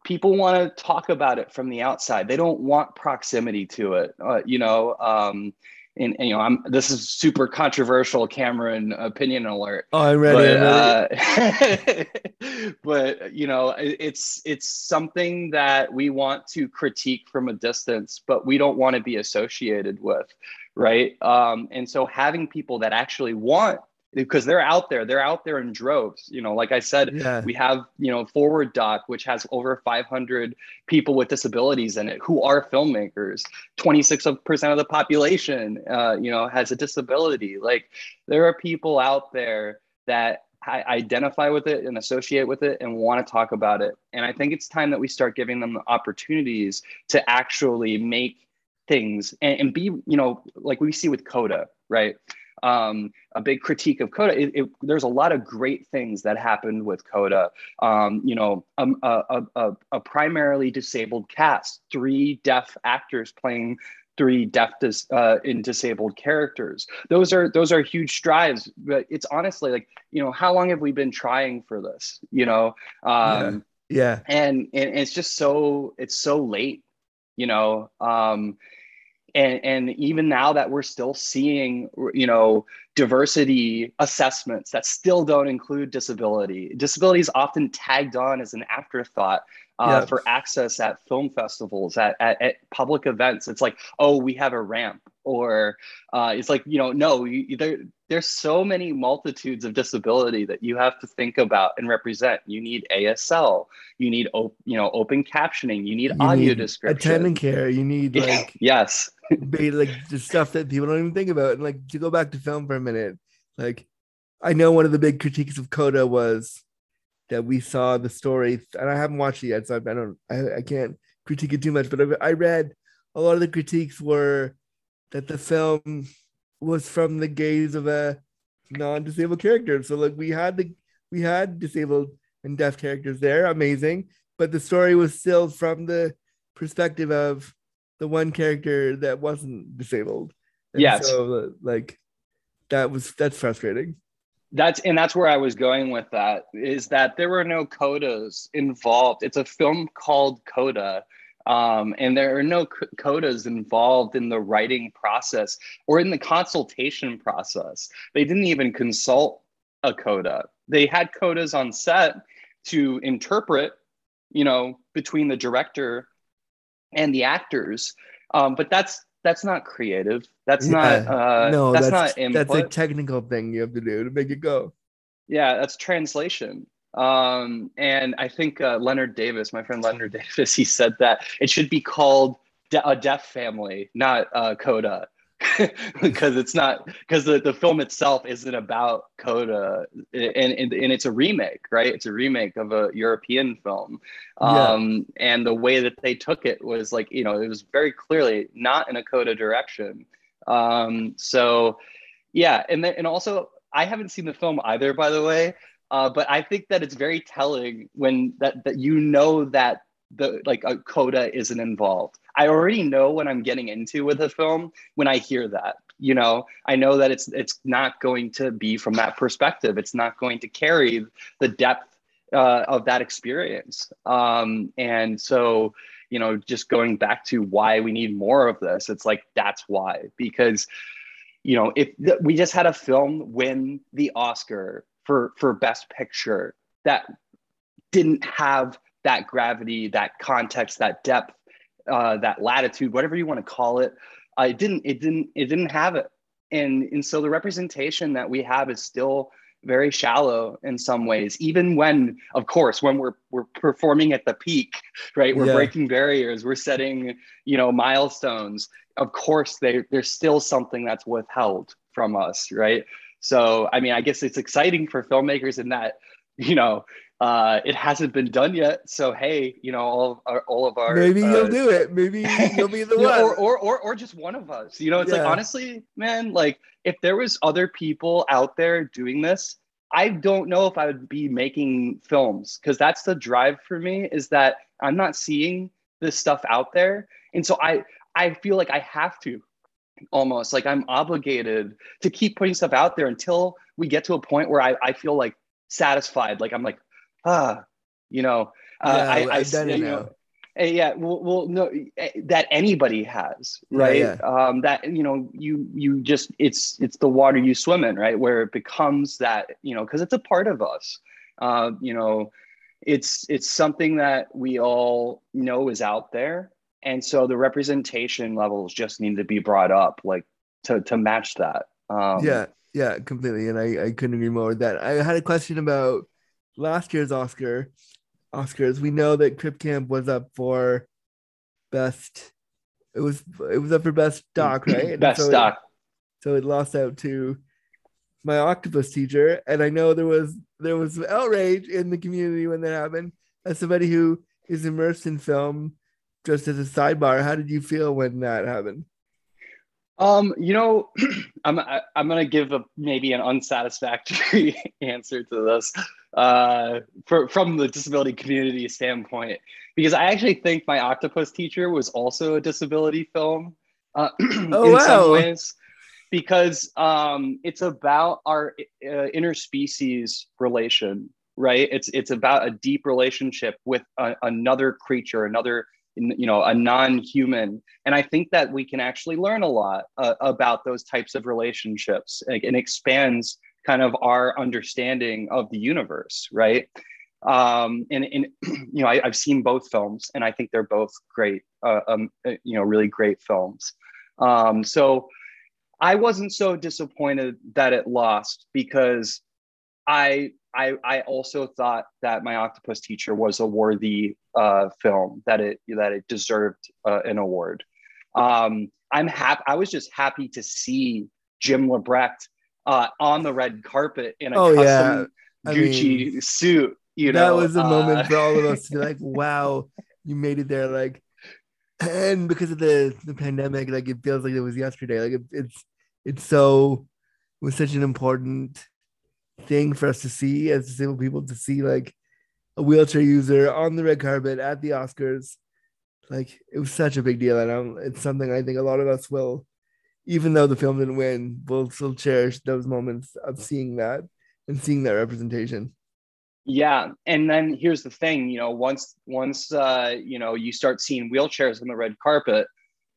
people want to talk about it from the outside they don't want proximity to it uh, you know um, and, and, you know, I'm this is super controversial Cameron opinion alert. Oh, I'm ready. But, I'm ready. Uh, but you know, it's it's something that we want to critique from a distance, but we don't want to be associated with, right? Um, and so having people that actually want because they're out there they're out there in droves you know like i said yeah. we have you know FWD-Doc which has over 500 people with disabilities in it who are filmmakers. 26% of the population uh, you know has a disability. Like there are people out there that I identify with it and associate with it and want to talk about it. And i think it's time that we start giving them the opportunities to actually make things and, and be you know like we see with coda right um, a big critique of Coda. It, it, there's a lot of great things that happened with Coda. Um, you know, um, a, a, a, primarily disabled cast, three deaf actors playing three deaf dis, uh, in disabled characters. Those are those are huge strides. But it's honestly like you know, how long have we been trying for this? You know, um, yeah. yeah. And and it's just so it's so late. You know, um, and and even now that we're still seeing you know diversity assessments that still don't include disability. Disability is often tagged on as an afterthought uh, for access at film festivals, at, at, at, public events. It's like, oh, we have a ramp, or uh, it's like, you know, no, you, there, there's so many multitudes of disability that you have to think about and represent. You need ASL, you need, op- you know, open captioning, you need you audio need description, attendant care, you need like yes, like the stuff that people don't even think about. And like to go back to film for a minute, like I know one of the big critiques of Coda was that we saw the story, and I haven't watched it yet, so I, don't, I, I can't critique it too much. But I, I read a lot of the critiques were that the film was from the gaze of a non-disabled character. So like we had the we had disabled and deaf characters there, amazing, but the story was still from the perspective of the one character that wasn't disabled. And yes. So like that was that's frustrating that's and that's where I was going with that is that there were no codas involved. It's a film called Coda. Um, and there are no codas involved in the writing process or in the consultation process. They didn't even consult a coda. They had codas on set to interpret, you know, between the director and the actors. Um, but that's that's not creative. That's yeah. not uh no, that's, that's not input. That's a technical thing you have to do to make it go. Yeah, that's translation. Um, and I think uh, Lennard Davis, my friend Lennard Davis, he said that it should be called de- a deaf family, not uh, Coda. because it's not because the, the film itself isn't about Coda and, and, and it's a remake, right? It's a remake of a European film. Um, yeah. and the way that they took it was like, you know, it was very clearly not in a Coda direction. Um, so yeah, and then and also I haven't seen the film either, by the way. Uh, but I think that it's very telling when that that you know that the like a coda isn't involved. I already know what I'm getting into with a film when I hear that. You know, I know that it's it's not going to be from that perspective. It's not going to carry the depth uh, of that experience. Um, and so, you know, just going back to why we need more of this, it's like that's why because you know if th- we just had a film win the oscar for for best picture that didn't have that gravity, that context, that depth, uh, that latitude, whatever you want to call it. Uh, it didn't. It didn't. It didn't have it. And and so the representation that we have is still very shallow in some ways even when of course when we're we're performing at the peak right we're yeah. breaking barriers we're setting you know milestones of course they, there's still something that's withheld from us right so i mean i guess it's exciting for filmmakers in that you know uh, it hasn't been done yet. So hey, you know, all of our, all of our maybe uh, you'll do it. Maybe you'll be the one, know, or, or, or or just one of us. You know, it's yeah. like honestly, man, like if there was other people out there doing this, I don't know if I would be making films because that's the drive for me. Is that I'm not seeing this stuff out there, and so I I feel like I have to almost like I'm obligated to keep putting stuff out there until we get to a point where I, I feel like satisfied. Like I'm like, ah, you know, uh, yeah, I, I, done it now. Eh, yeah, well, well, no, eh, that anybody has, right? Yeah, yeah. Um, that you know, you you just it's it's the water you swim in, right? Where it becomes that, you know, because it's a part of us. Uh, you know, it's it's something that we all know is out there, and so the representation levels just need to be brought up, like to to match that. Um, yeah, yeah, completely, and I I couldn't agree more with that. I had a question about last year's Oscar Oscars, we know that Crip Camp was up for best. It was it was up for best doc, right? best so doc. It, so it lost out to my octopus teacher, and I know there was there was outrage in the community when that happened. As somebody who is immersed in film, just as a sidebar, how did you feel when that happened? Um, you know, I'm I, am i gonna give a maybe an unsatisfactory answer to this uh, for, from the disability community standpoint, because I actually think my octopus teacher was also a disability film uh, oh, in wow. some ways, because um, it's about our uh, interspecies relation, right? It's it's about a deep relationship with a, another creature, another you know a non-human and i think that we can actually learn a lot uh, about those types of relationships and it expands kind of our understanding of the universe right um and, and you know I, have seen both films and i think they're both great uh, um uh, you know really great films um so i wasn't so disappointed that it lost because i I, I also thought that my octopus teacher was a worthy uh, film that it that it deserved uh, an award. Um, I'm happy. I was just happy to see Jim Lebrecht uh, on the red carpet in a Oh, custom yeah. Gucci mean, suit. You know, that was a uh, moment for all of us to be like, wow, you made it there. Like, and because of the the pandemic, like it feels like it was yesterday. Like it, it's it's so it was such an important thing for us to see as disabled people to see like a wheelchair user on the red carpet at the Oscars. Like it was such a big deal, and um, it's something I think a lot of us will, even though the film didn't win, we'll still cherish those moments of seeing that and seeing that representation. Yeah, and then here's the thing, you know, once once uh, you know you start seeing wheelchairs on the red carpet,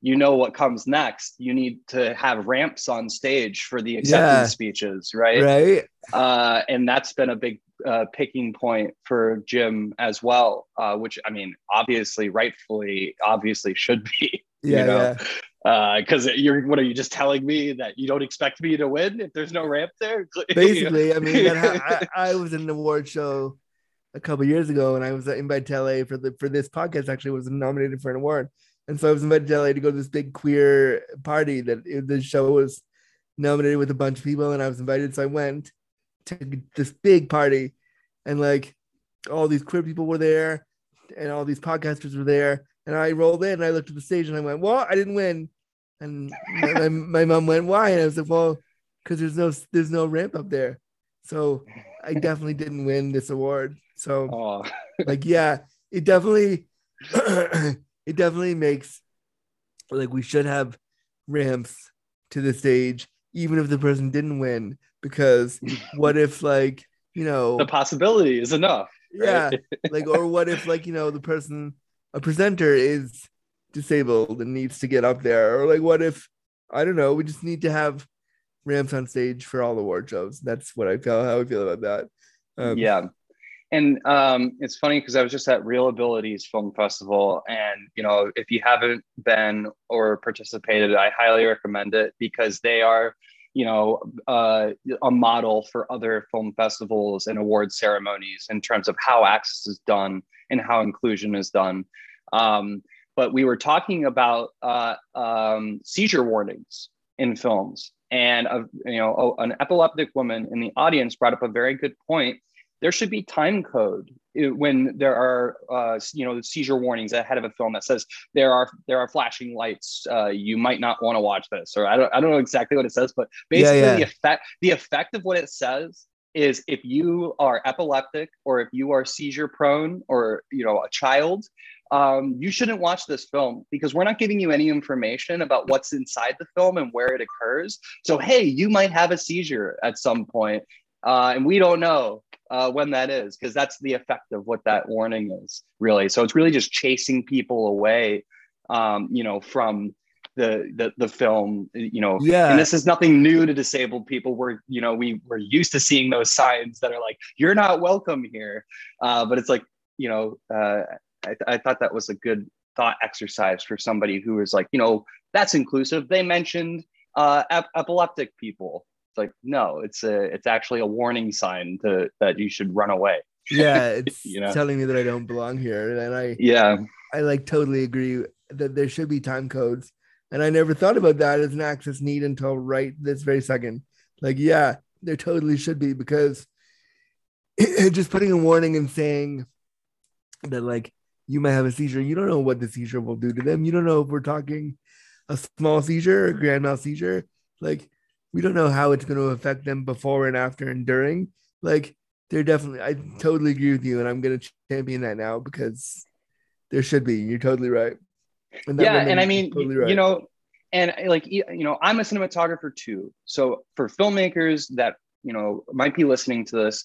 you know what comes next. You need to have ramps on stage for the acceptance Yeah. speeches, right? Right? Uh, and that's been a big uh, picking point for Jim as well, uh, which I mean, obviously, rightfully, obviously should be. Yeah, you know, yeah. Uh, because you're what are you just telling me that you don't expect me to win if there's no ramp there? basically i mean I, I was in an award show a couple years ago and i was invited to la for the for this podcast actually was nominated for an award. And so i was invited to la to go to this big queer party that the show was nominated with a bunch of people and i was invited. So i went to this big party and like all these queer people were there and all these podcasters were there and i rolled in and i looked at the stage and i went well i didn't win and my, my, mom went why and i was like well because there's no there's no ramp up there. So I definitely didn't win this award. So Oh, like yeah, it definitely it definitely makes like we should have ramps to the stage even if the person didn't win because what if like you know the possibility is enough. yeah right? like or what if like you know the person a presenter is disabled and needs to get up there or like what if i don't know we just need to have ramps on stage for all award shows. That's what i feel how i feel about that. Um, yeah. And um, it's funny because i was just at ReelAbilities film festival and you know if you haven't been or participated i highly recommend it because they are you know uh, a model for other film festivals and award ceremonies in terms of how access is done and how inclusion is done. Um, but we were talking about uh, um, seizure warnings in films. And a, you know a- an epileptic woman in the audience brought up a very good point. There should be time code when there are uh, you know seizure warnings ahead of a film that says there are there are flashing lights uh, you might not want to watch this or I don't, I don't know exactly what it says but Yeah, basically yeah. the effect the effect of what it says is if you are epileptic or if you are seizure prone or you know a child um, you shouldn't watch this film because we're not giving you any information about what's inside the film and where it occurs. So hey you might have a seizure at some point uh, and we don't know uh, when that is because that's the effect of what that warning is really. So it's really just chasing people away um, you know from the, the the film you know Yeah. and this is nothing new to disabled people. We're you know we we're used to seeing those signs that are like you're not welcome here. Uh, but it's like you know uh, I, I thought that was a good thought exercise for somebody who is like you know that's inclusive. They mentioned uh, ep- epileptic people. It's like no it's a it's actually a warning sign to that you should run away. Yeah it's You know? telling me that i don't belong here and i yeah. I like totally agree that there should be time codes and i never thought about that as an access need until right this very second. Like yeah there totally should be because just putting a warning and saying that like you might have a seizure you don't know what the seizure will do to them. You don't know if we're talking a small seizure or grand mal seizure. Like we don't know how it's going to affect them before and after and during. Like they're definitely i totally agree with you and i'm going to champion that now because there should be. You're totally right and yeah and i mean totally right. you know and like you know i'm a cinematographer too so for filmmakers that you know might be listening to this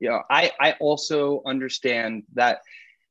you know i i also understand that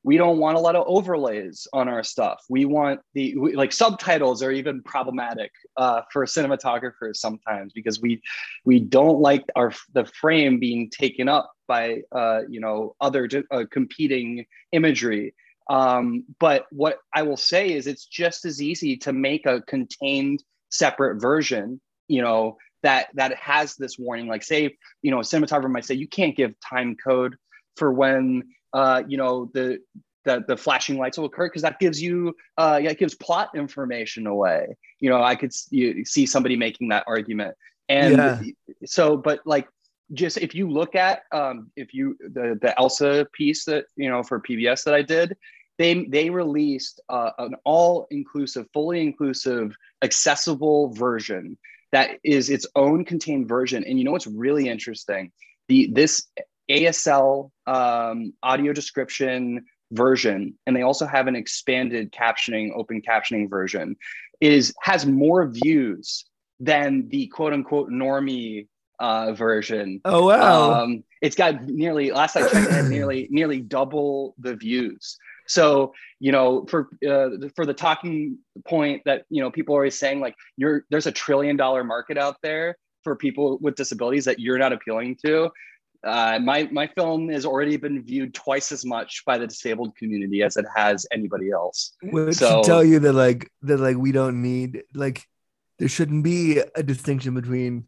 we don't want a lot of overlays on our stuff. We want the we, like subtitles are even problematic uh, for cinematographers sometimes because we we don't like our the frame being taken up by uh, you know other uh, competing imagery. Um, but what I will say is it's just as easy to make a contained separate version. You know that that has this warning. Like say you know a cinematographer might say you can't give time code for when uh, you know the the, the flashing lights will occur because that gives you uh, yeah, it gives plot information away you know i could you see somebody making that argument and yeah. so but like just if you look at um, if you the the elsa piece that you know for pbs that i did they they released uh, an all inclusive fully inclusive accessible version that is its own contained version. And you know what's really interesting? The this ASL um, audio description version, and they also have an expanded captioning, open captioning version, is has more views than the quote unquote normie uh, version. Oh wow! Um, it's got nearly last I checked, it had nearly nearly double the views. So you know, for uh, for the talking point that you know people are always saying like you're there's a trillion dollar market out there for people with disabilities that you're not appealing to uh, my my film has already been viewed twice as much by the disabled community as it has anybody else. Which so, tell you that like that like we don't need like there shouldn't be a distinction between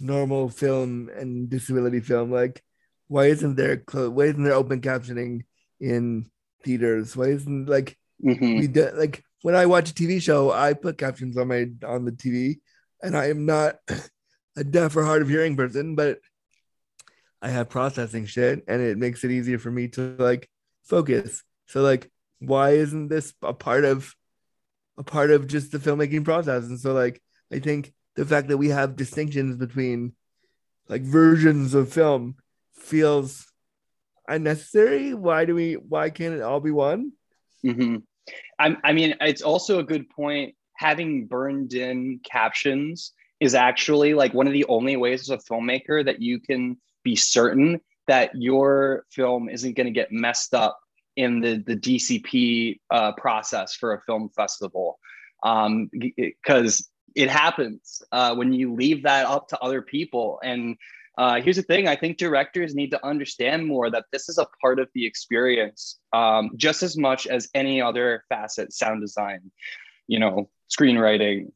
normal film and disability film. Like, why isn't there why isn't there open captioning in theaters? Why isn't like mm-hmm. we do, like when I watch a TV show, I put captions on my on the TV, and I am not a deaf or hard of hearing person, but I have processing shit and it makes it easier for me to like focus. So like why isn't this a part of a part of just the filmmaking process? And so like I think the fact that we have distinctions between like versions of film feels unnecessary. Why do we why can't it all be one? Mm-hmm. I, I mean, it's also a good point. Having burned in captions is actually like one of the only ways as a filmmaker that you can be certain that your film isn't going to get messed up in the, the DCP uh, process for a film festival. Um, because um, it happens uh, when you leave that up to other people. And uh, here's the thing I think directors need to understand more that this is a part of the experience um, just as much as any other facet sound design, you know, screenwriting,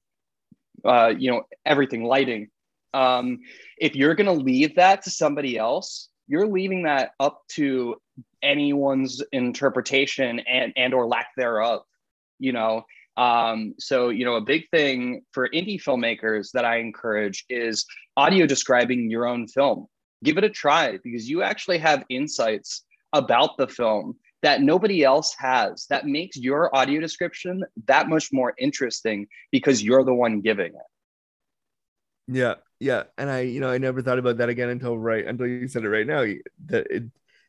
uh, you know, everything, lighting. Um, if you're going to leave that to somebody else, you're leaving that up to anyone's interpretation and and or lack thereof. You know, um, so you know, a big thing for indie filmmakers that I encourage is audio describing your own film. Give it a try because you actually have insights about the film that nobody else has that makes your audio description that much more interesting because you're the one giving it. Yeah, yeah, and I, you know, I never thought about that again until right until you said it right now. That it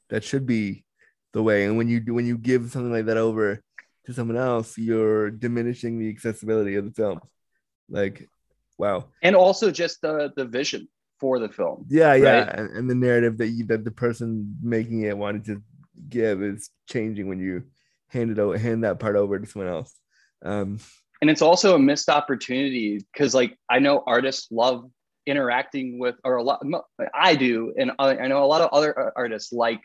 that should be the way. And when you do when you give something like that over to someone else, you're diminishing the accessibility of the film. Like, wow. And also just the the vision for the film. Yeah, yeah, and, and, the narrative that you that the person making it wanted to give is changing when you hand it over, hand that part over to someone else. Um, and it's also a missed opportunity because like i know artists love interacting with or a lot i do and i know a lot of other artists like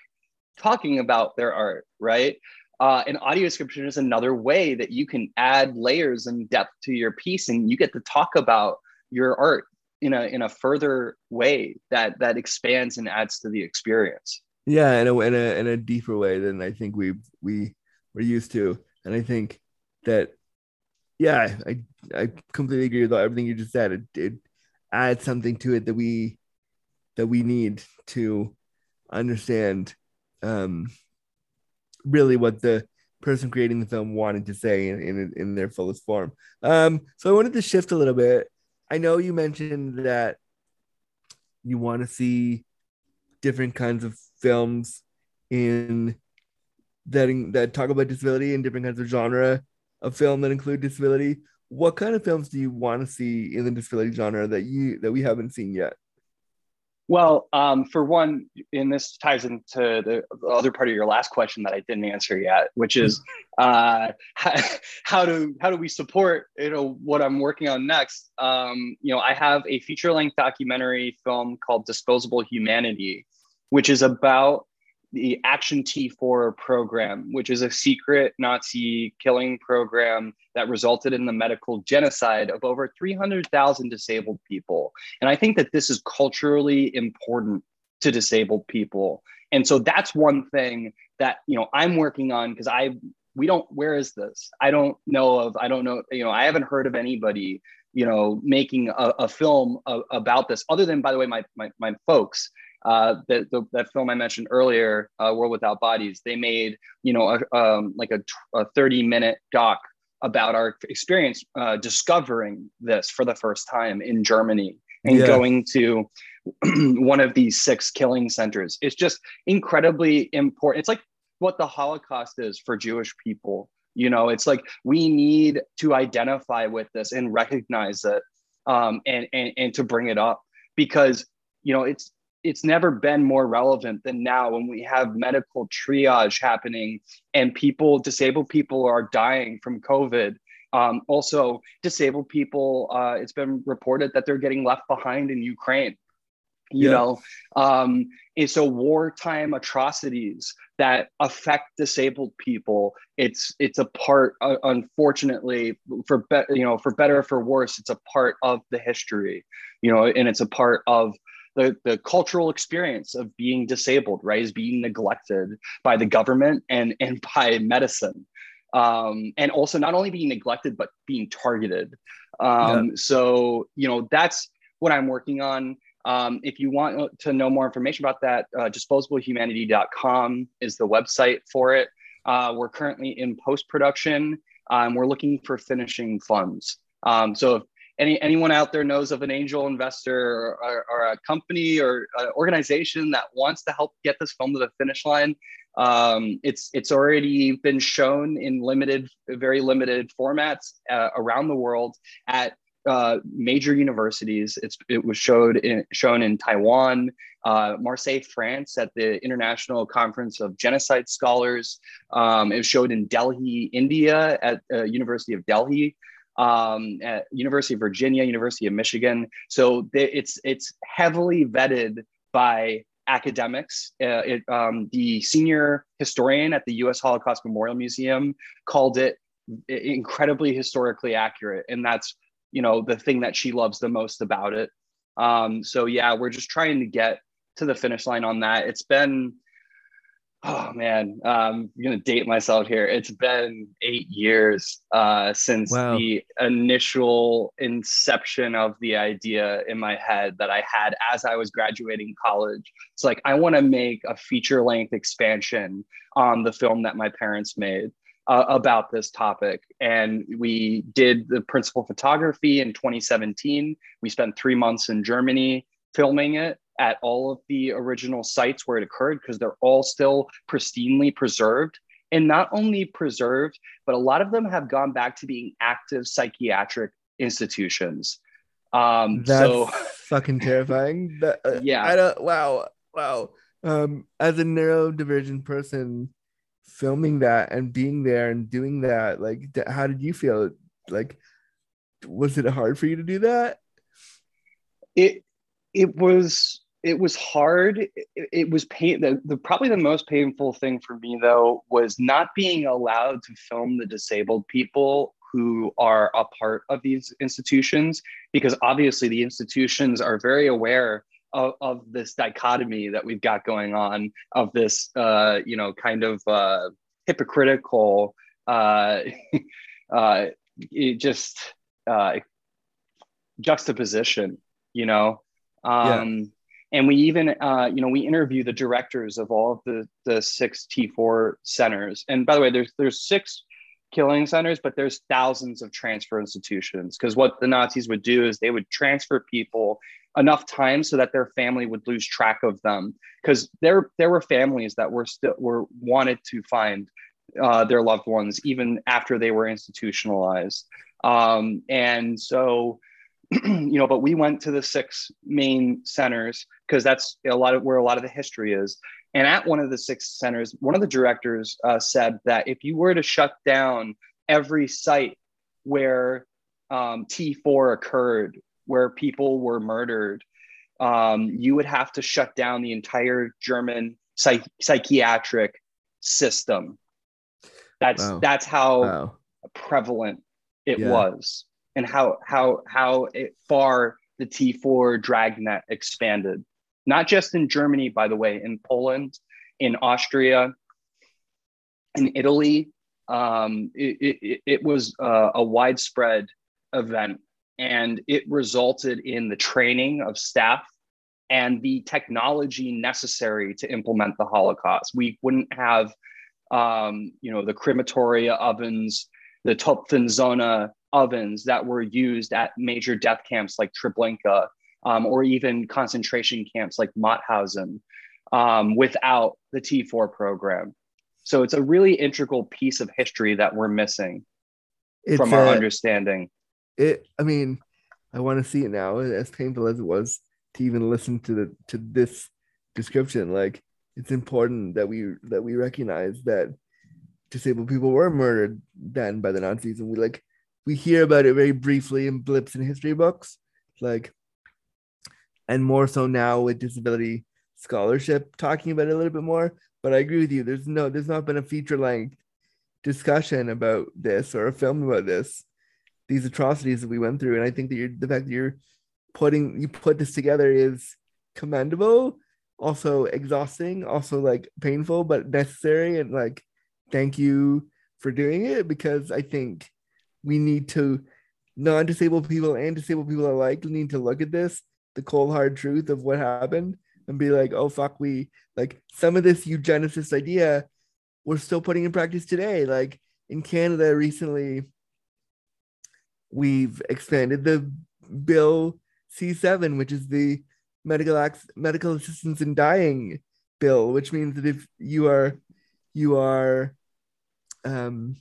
talking about their art right uh, and audio description is another way that you can add layers and depth to your piece and you get to talk about your art in a in a further way that that expands and adds to the experience yeah in a in a, in a deeper way than i think we we were used to and i think that yeah, I I completely agree with everything you just said. It, it adds something to it that we that we need to understand um, really what the person creating the film wanted to say in, in, in their fullest form. Um, so I wanted to shift a little bit. I know you mentioned that you want to see different kinds of films in that that talk about disability and different kinds of genre a film that include disability. What kind of films do you want to see in the disability genre that you that we haven't seen yet? Well, um, for one, and this ties into the, the other part of your last question that I didn't answer yet, which is uh, how, how do how do we support you know what I'm working on next? Um, you know, I have a feature length documentary film called Disposable Humanity, which is about the Action T4 program, which is a secret Nazi killing program that resulted in the medical genocide of over 300,000 disabled people. And I think that this is culturally important to disabled people. And so that's one thing that, you know, I'm working on because I we don't where is this? I don't know of I don't know, you know, I haven't heard of anybody, you know, making a, a film a, about this other than by the way my my, my folks uh, the, the, that film I mentioned earlier, uh, World Without Bodies, they made you know a, um, like a, a 30 minute doc about our experience uh, discovering this for the first time in Germany and yeah. going to one of these six killing centers. It's just incredibly important. It's like what the Holocaust is for Jewish people. You know, it's like we need to identify with this and recognize it um, and, and, and to bring it up because, you know, it's it's never been more relevant than now when we have medical triage happening and people, disabled people, are dying from COVID. Um, also, disabled people, uh, it's been reported that they're getting left behind in Ukraine. You yeah. know, um, and so wartime atrocities that affect disabled people. It's it's a part, uh, unfortunately, for be- you know, for better or for worse, it's a part of the history. You know, and it's a part of the, the cultural experience of being disabled, right, is being neglected by the government and, and by medicine. Um, and also not only being neglected, but being targeted. Um, yeah. So, you know, that's what I'm working on. Um, if you want to know more information about that, uh, disposablehumanity.com is the website for it. Uh, we're currently in post production. Um, we're looking for finishing funds. Um, so if any anyone out there knows of an angel investor or, or, a company or an organization that wants to help get this film to the finish line um, it's it's already been shown in limited very limited formats uh, around the world at uh, major universities. It's it was showed in, shown in Taiwan, uh, Marseille, France, at the International Conference of Genocide Scholars. Um, it was showed in Delhi, India, at uh, University of Delhi um, at University of Virginia, University of Michigan. So they, it's it's heavily vetted by academics. Uh, it, um, the senior historian at the U.S. Holocaust Memorial Museum called it incredibly historically accurate, and that's you know the thing that she loves the most about it. Um, so yeah, we're just trying to get to the finish line on that. It's been oh man, um, I'm gonna date myself here. It's been eight years uh, since wow. the initial inception of the idea in my head that I had as I was graduating college. It's like I want to make a feature length expansion on the film that my parents made. Uh, about this topic. And we did the principal photography in 2017. We spent three months in Germany filming it at all of the original sites where it occurred because they're all still pristinely preserved and not only preserved but a lot of them have gone back to being active psychiatric institutions. Um that's so fucking terrifying. That, uh, yeah. I don't wow wow. Um as a neurodivergent person filming that and being there and doing that like how did you feel? Like was it hard for you to do that? It it was it was hard. It, it was pain. The, the, probably the most painful thing for me though was not being allowed to film the disabled people who are a part of these institutions, because obviously the institutions are very aware of, of this dichotomy that we've got going on, of this, uh, you know, kind of uh, hypocritical, uh, uh, just uh, juxtaposition, you know. Um, yeah and we even uh, you know we interview the directors of all of the the six T4 centers. And by the way, there's there's six killing centers, but there's thousands of transfer institutions. Because what the Nazis would do is they would transfer people enough time so that their family would lose track of them. Because there there were families that were still were wanted to find uh, their loved ones even after they were institutionalized. Um, and so you know, but we went to the six main centers because that's a lot of where a lot of the history is. And at one of the six centers, one of the directors uh, said that if you were to shut down every site where um, T4 occurred, where people were murdered, um, you would have to shut down the entire German psych- psychiatric system. That's Wow. that's how Wow. prevalent it Yeah. was, and how how how far the T4 dragnet expanded. Not just in Germany, by the way, in Poland, in Austria, in Italy. Um, it, it, it was uh, a widespread event and it resulted in the training of staff and the technology necessary to implement the Holocaust. We wouldn't have, um, you know, the crematoria ovens, the Topf and Sons ovens that were used at major death camps like Treblinka, um, or even concentration camps like Mauthausen, um, without the T4 program. So it's a really integral piece of history that we're missing It's from our uh, understanding. it i mean i want to see it now as painful as it was to even listen to the to this description like it's important that we that we recognize that disabled people were murdered then by the nazis and we like we hear about it very briefly in blips in history books like and more so now with disability scholarship talking about it a little bit more but i agree with you there's no there's not been a feature length discussion about this or a film about this these atrocities that we went through. And I think that you're the fact that you're putting you put this together is commendable, also exhausting, also like painful, but necessary. And like, thank you for doing it because I think we need to non-disabled people and disabled people alike need to look at this, the cold hard truth of what happened, and be like, oh fuck, we like some of this eugenicist idea we're still putting in practice today. Like in Canada recently, we've expanded the bill C7, which is the medical ac- medical assistance in dying bill, which means that if you are you are um,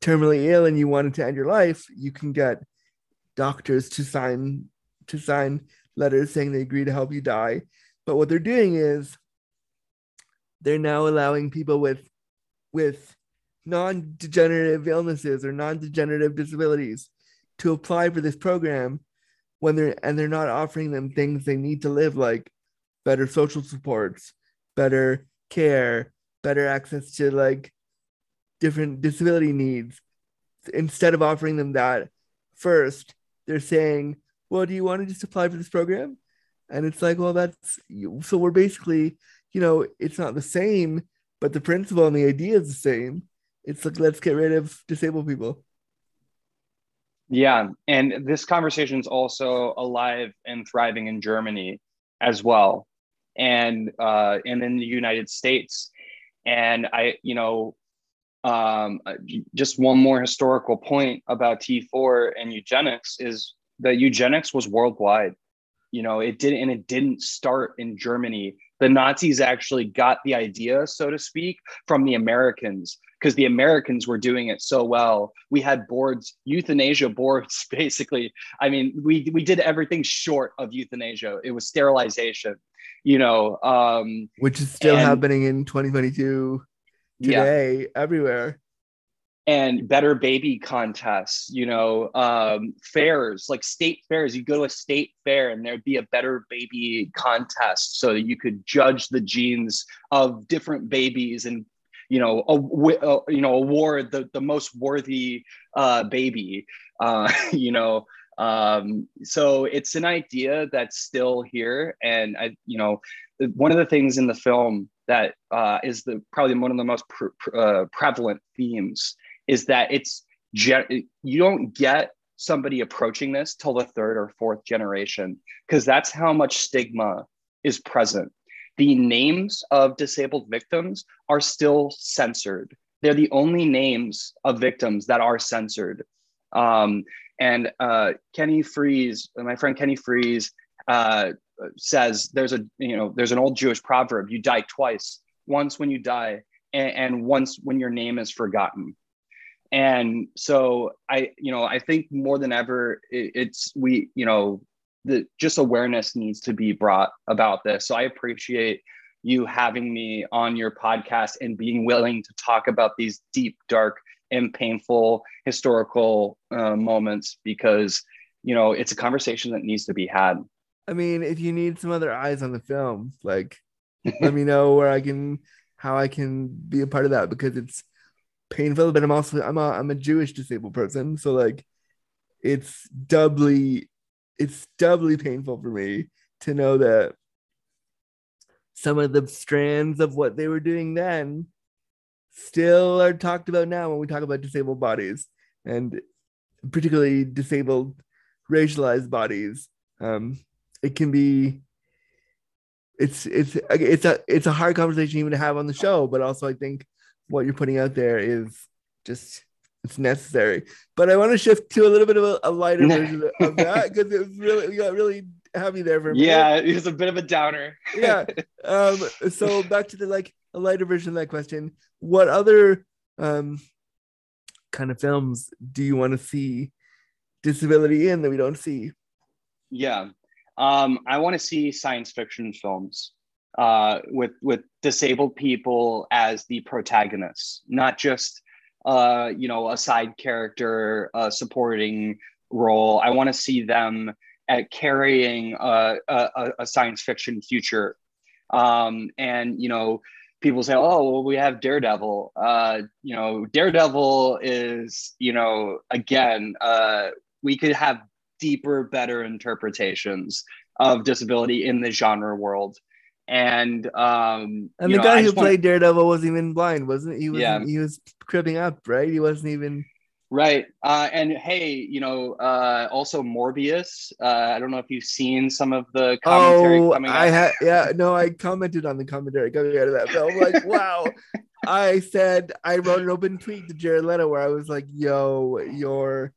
terminally ill and you wanted to end your life, you can get doctors to sign to sign letters saying they agree to help you die. But what they're doing is they're now allowing people with with non-degenerative illnesses or non-degenerative disabilities to apply for this program when they're and they're not offering them things they need to live like better social supports better care better access to like different disability needs instead of offering them that first they're saying well do you want to just apply for this program? And it's like well that's so we're basically you know it's not the same but the principle and the idea is the same. It's like let's get rid of disabled people. Yeah, and this conversation is also alive and thriving in Germany as well, and uh, and in the United States. And I, you know, um, just one more historical point about T4 and eugenics is that eugenics was worldwide. You know, it didn't, and it didn't start in Germany. The Nazis actually got the idea, so to speak, from the Americans because the Americans were doing it so well. We had boards, euthanasia boards, basically. I mean, we we did everything short of euthanasia. It was sterilization, you know. Um, which is still And- happening in 2022 yeah, everywhere and better baby contests, you know, um, fairs like state fairs. You go to a state fair and there'd be a better baby contest so that you could judge the genes of different babies and you know, a, uh, you know, award the, the most worthy uh, baby, uh, you know. Um, so it's an idea that's still here. And I, you know, one of the things in the film that uh, is the probably one of the most uh, prevalent themes is that it's gen- you don't get somebody approaching this till the third or fourth generation because that's how much stigma is present. The names of disabled victims are still censored. They're the only names of victims that are censored. Um, and uh, Kenny Fries my friend Kenny Fries uh, says there's a you know there's an old jewish proverb you die twice once when you die and, and once when your name is forgotten. And so i you know i think more than ever it, it's we you know the just awareness needs to be brought about this. So i appreciate you having me on your podcast and being willing to talk about these deep dark and painful historical uh, moments because you know it's a conversation that needs to be had I mean, if you need some other eyes on the film, like let me know where I can how I can be a part of that because it's painful, but I'm also I'm a I'm a Jewish disabled person, so like it's doubly it's doubly painful for me to know that some of the strands of what they were doing then still are talked about now when we talk about disabled bodies and particularly disabled racialized bodies. Um it can be it's it's it's a it's a hard conversation even to have on the show but also i think what you're putting out there is just it's necessary. But i want to shift to a little bit of a, a lighter version of that because it was really we got really heavy there for me yeah it was a bit of a downer. Yeah um so back to the like a lighter version of that question. What other um kind of films do you want to see disability in that we don't see? Yeah um, I want to see science fiction films uh, with with disabled people as the protagonists, not just uh, you know a side character, a supporting role. I want to see them at carrying a, a, a science fiction future. Um, and you know, people say, "Oh, well, we have Daredevil." Uh, you know, Daredevil is you know again, uh, we could have deeper, better interpretations of disability in the genre world. And um, and the know, guy who played Daredevil wasn't even blind, wasn't he? Was Yeah. he was cripping up, right? He wasn't even. Right. Uh, and hey, you know, uh, also Morbius. Uh, I don't know if you've seen some of the commentary Oh, coming I had yeah. No, I commented on the commentary coming out of that film. Like, wow. I said I wrote an open tweet to Jared Leto where I was like, "Yo, you're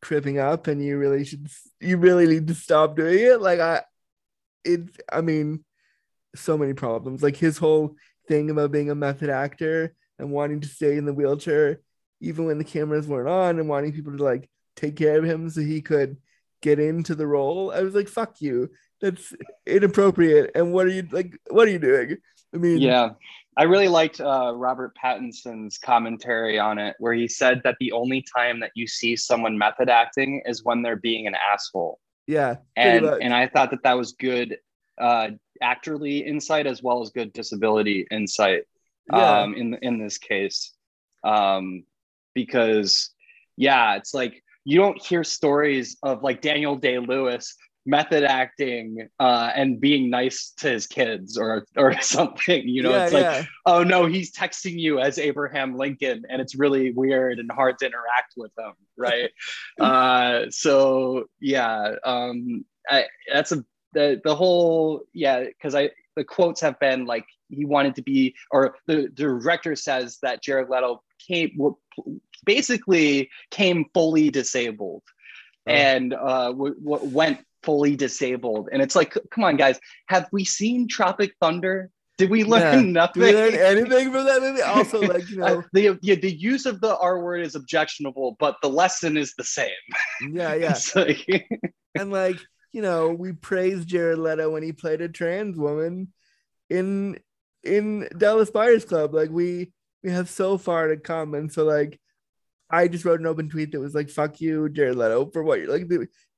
cripping up, and you really should. You really need to stop doing it." Like, I, it. I mean, so many problems. Like his whole thing about being a method actor and wanting to stay in the wheelchair even when the cameras weren't on and wanting people to like take care of him so he could get into the role. I was like, fuck you. That's inappropriate. And what are you like what are you doing? I mean Yeah. I really liked uh, Robert Pattinson's commentary on it, where he said that the only time that you see someone method acting is when they're being an asshole. yeah. and much. and I thought that that was good uh, actorly insight as well as good disability insight Yeah. um, in in this case, um, because yeah, it's like you don't hear stories of like Daniel Day Lewis method acting uh, and being nice to his kids or or something. You know, yeah, it's like yeah. oh no, he's texting you as Abraham Lincoln, and it's really weird and hard to interact with him, right? uh, so yeah, um, I, that's a the the whole yeah, because I the quotes have been like he wanted to be, or the, the director says that Jared Leto came basically came fully disabled Oh. and uh, w- w- went fully disabled, and it's like, come on, guys, have we seen Tropic Thunder? Did we learn Yeah. nothing? Do we learn anything from that movie? Also, like, you know, Uh, the, yeah, the use of the R word is objectionable, but the lesson is the same. yeah, yeah. Like- and like you know we praised jared leto when he played a trans woman in in dallas buyers club like we we have so far to come and so like i just wrote an open tweet that was like fuck you jared leto for what you're like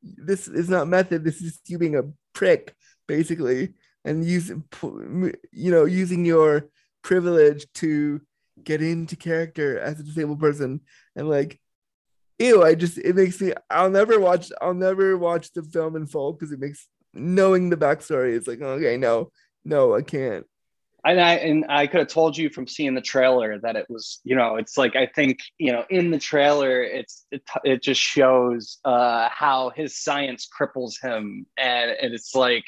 this is not method this is you being a prick basically and using you know using your privilege to get into character as a disabled person. And like ew i just it makes me i'll never watch i'll never watch the film in full because it makes knowing the backstory is like okay no no i can't and I and I could have told you from seeing the trailer that it was, you know, it's like I think, you know, in the trailer, it's it, it just shows uh, how his science cripples him, and, and it's like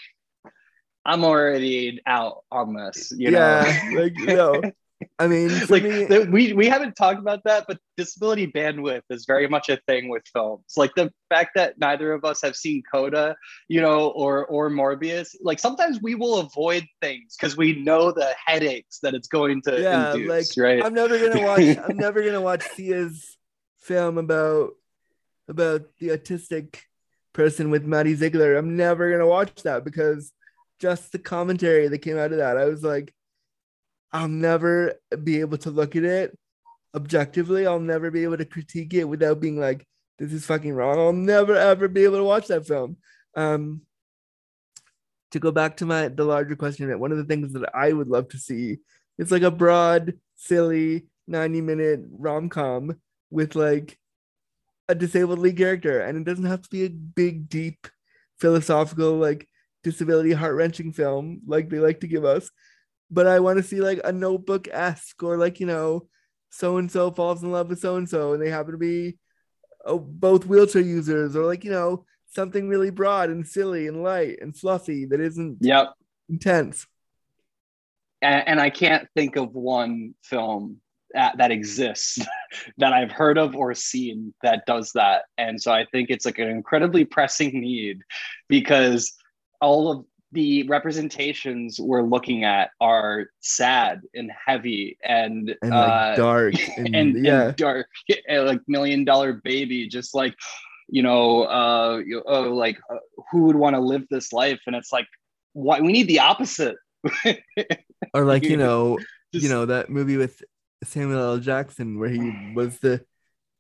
I'm already out on this, you yeah know. like no I mean, like me- we we haven't talked about that, but disability bandwidth is very much a thing with films. Like the fact that neither of us have seen Coda, you know, or or Morbius. Like sometimes we will avoid things because we know the headaches that it's going to yeah, induce, like right? I'm never gonna watch. I'm never gonna watch Sia's film about about the autistic person with Maddie Ziegler. I'm never gonna watch that because just the commentary that came out of that, I was like, I'll never be able to look at it objectively. I'll never be able to critique it without being like, this is fucking wrong. I'll never ever be able to watch that film. Um, to go back to my the larger question, one of the things that I would love to see is like a broad, silly 90 minute rom com with like a disabled lead character. And it doesn't have to be a big, deep, philosophical, like disability heart wrenching film like they like to give us. But I want to see like a notebook esque or like, you know, so and so falls in love with so and so and they happen to be oh, both wheelchair users or like, you know, something really broad and silly and light and fluffy that isn't yep. intense. And, and I can't think of one film that, that exists that I've heard of or seen that does that. And so I think it's like an incredibly pressing need because all of the representations we're looking at are sad and heavy and, And like uh, dark and, and, yeah. and dark, and like million dollar baby, just like you know, uh, you, oh, like uh, who would want to live this life? And it's like, why we need the opposite. or like you know Just- you know that movie with Samuel L. Jackson where he was the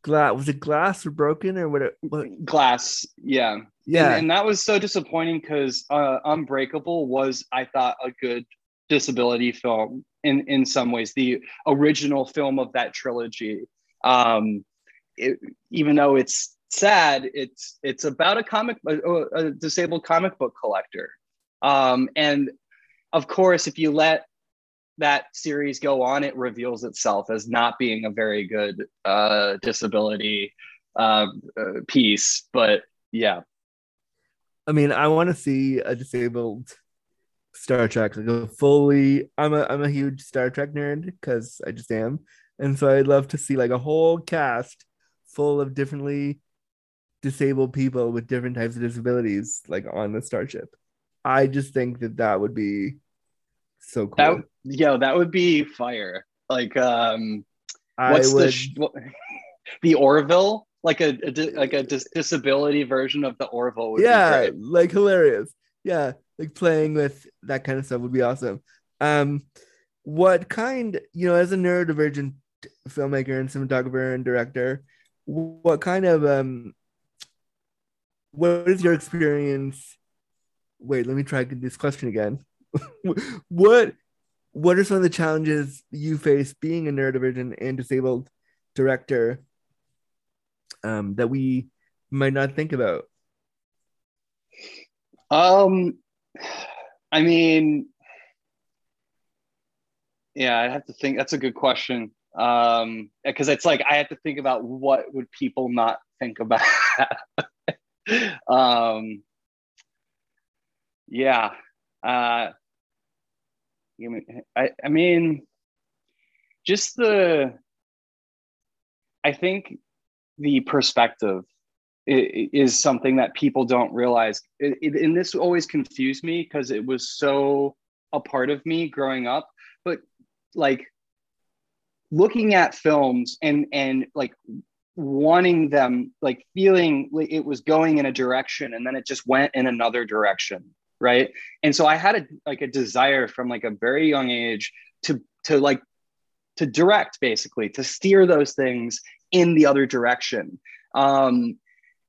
glass was it glass or broken or what, it, what? Glass, yeah, yeah. and, and that was so disappointing because uh, Unbreakable was, I thought, a good disability film in in some ways, the original film of that trilogy. Um, it, even though it's sad, it's it's about a comic a, a disabled comic book collector, um, and of course, if you let that series go on, it reveals itself as not being a very good uh, disability uh, uh, piece. But yeah, I mean I want to see a disabled Star Trek like a fully I'm a I'm a huge Star Trek nerd because I just am and so I'd love to see like a whole cast full of differently disabled people with different types of disabilities like on the starship. I just think that that would be so cool. that yeah, that would be fire. Like, um, what's would the sh- the Orville? Like a, a di- like a dis- disability version of the Orville. Would yeah great. like hilarious yeah like playing with that kind of stuff would be awesome um what kind you know as a neurodivergent filmmaker and cinematographer and director what kind of um what is your experience wait let me try this question again what what are some of the challenges you face being a neurodivergent and disabled director um that we might not think about Um, I mean, yeah, I have to think. That's a good question. Um, because it's like I have to think about what would people not think about. um, yeah. Uh, I, I mean, just the. I think the perspective is something that people don't realize. And this always confused me because it was so a part of me growing up. But like looking at films and and like wanting them, like feeling like it was going in a direction and then it just went in another direction, right? And so I had a like a desire from like a very young age to to like to direct basically to steer those things in the other direction. Um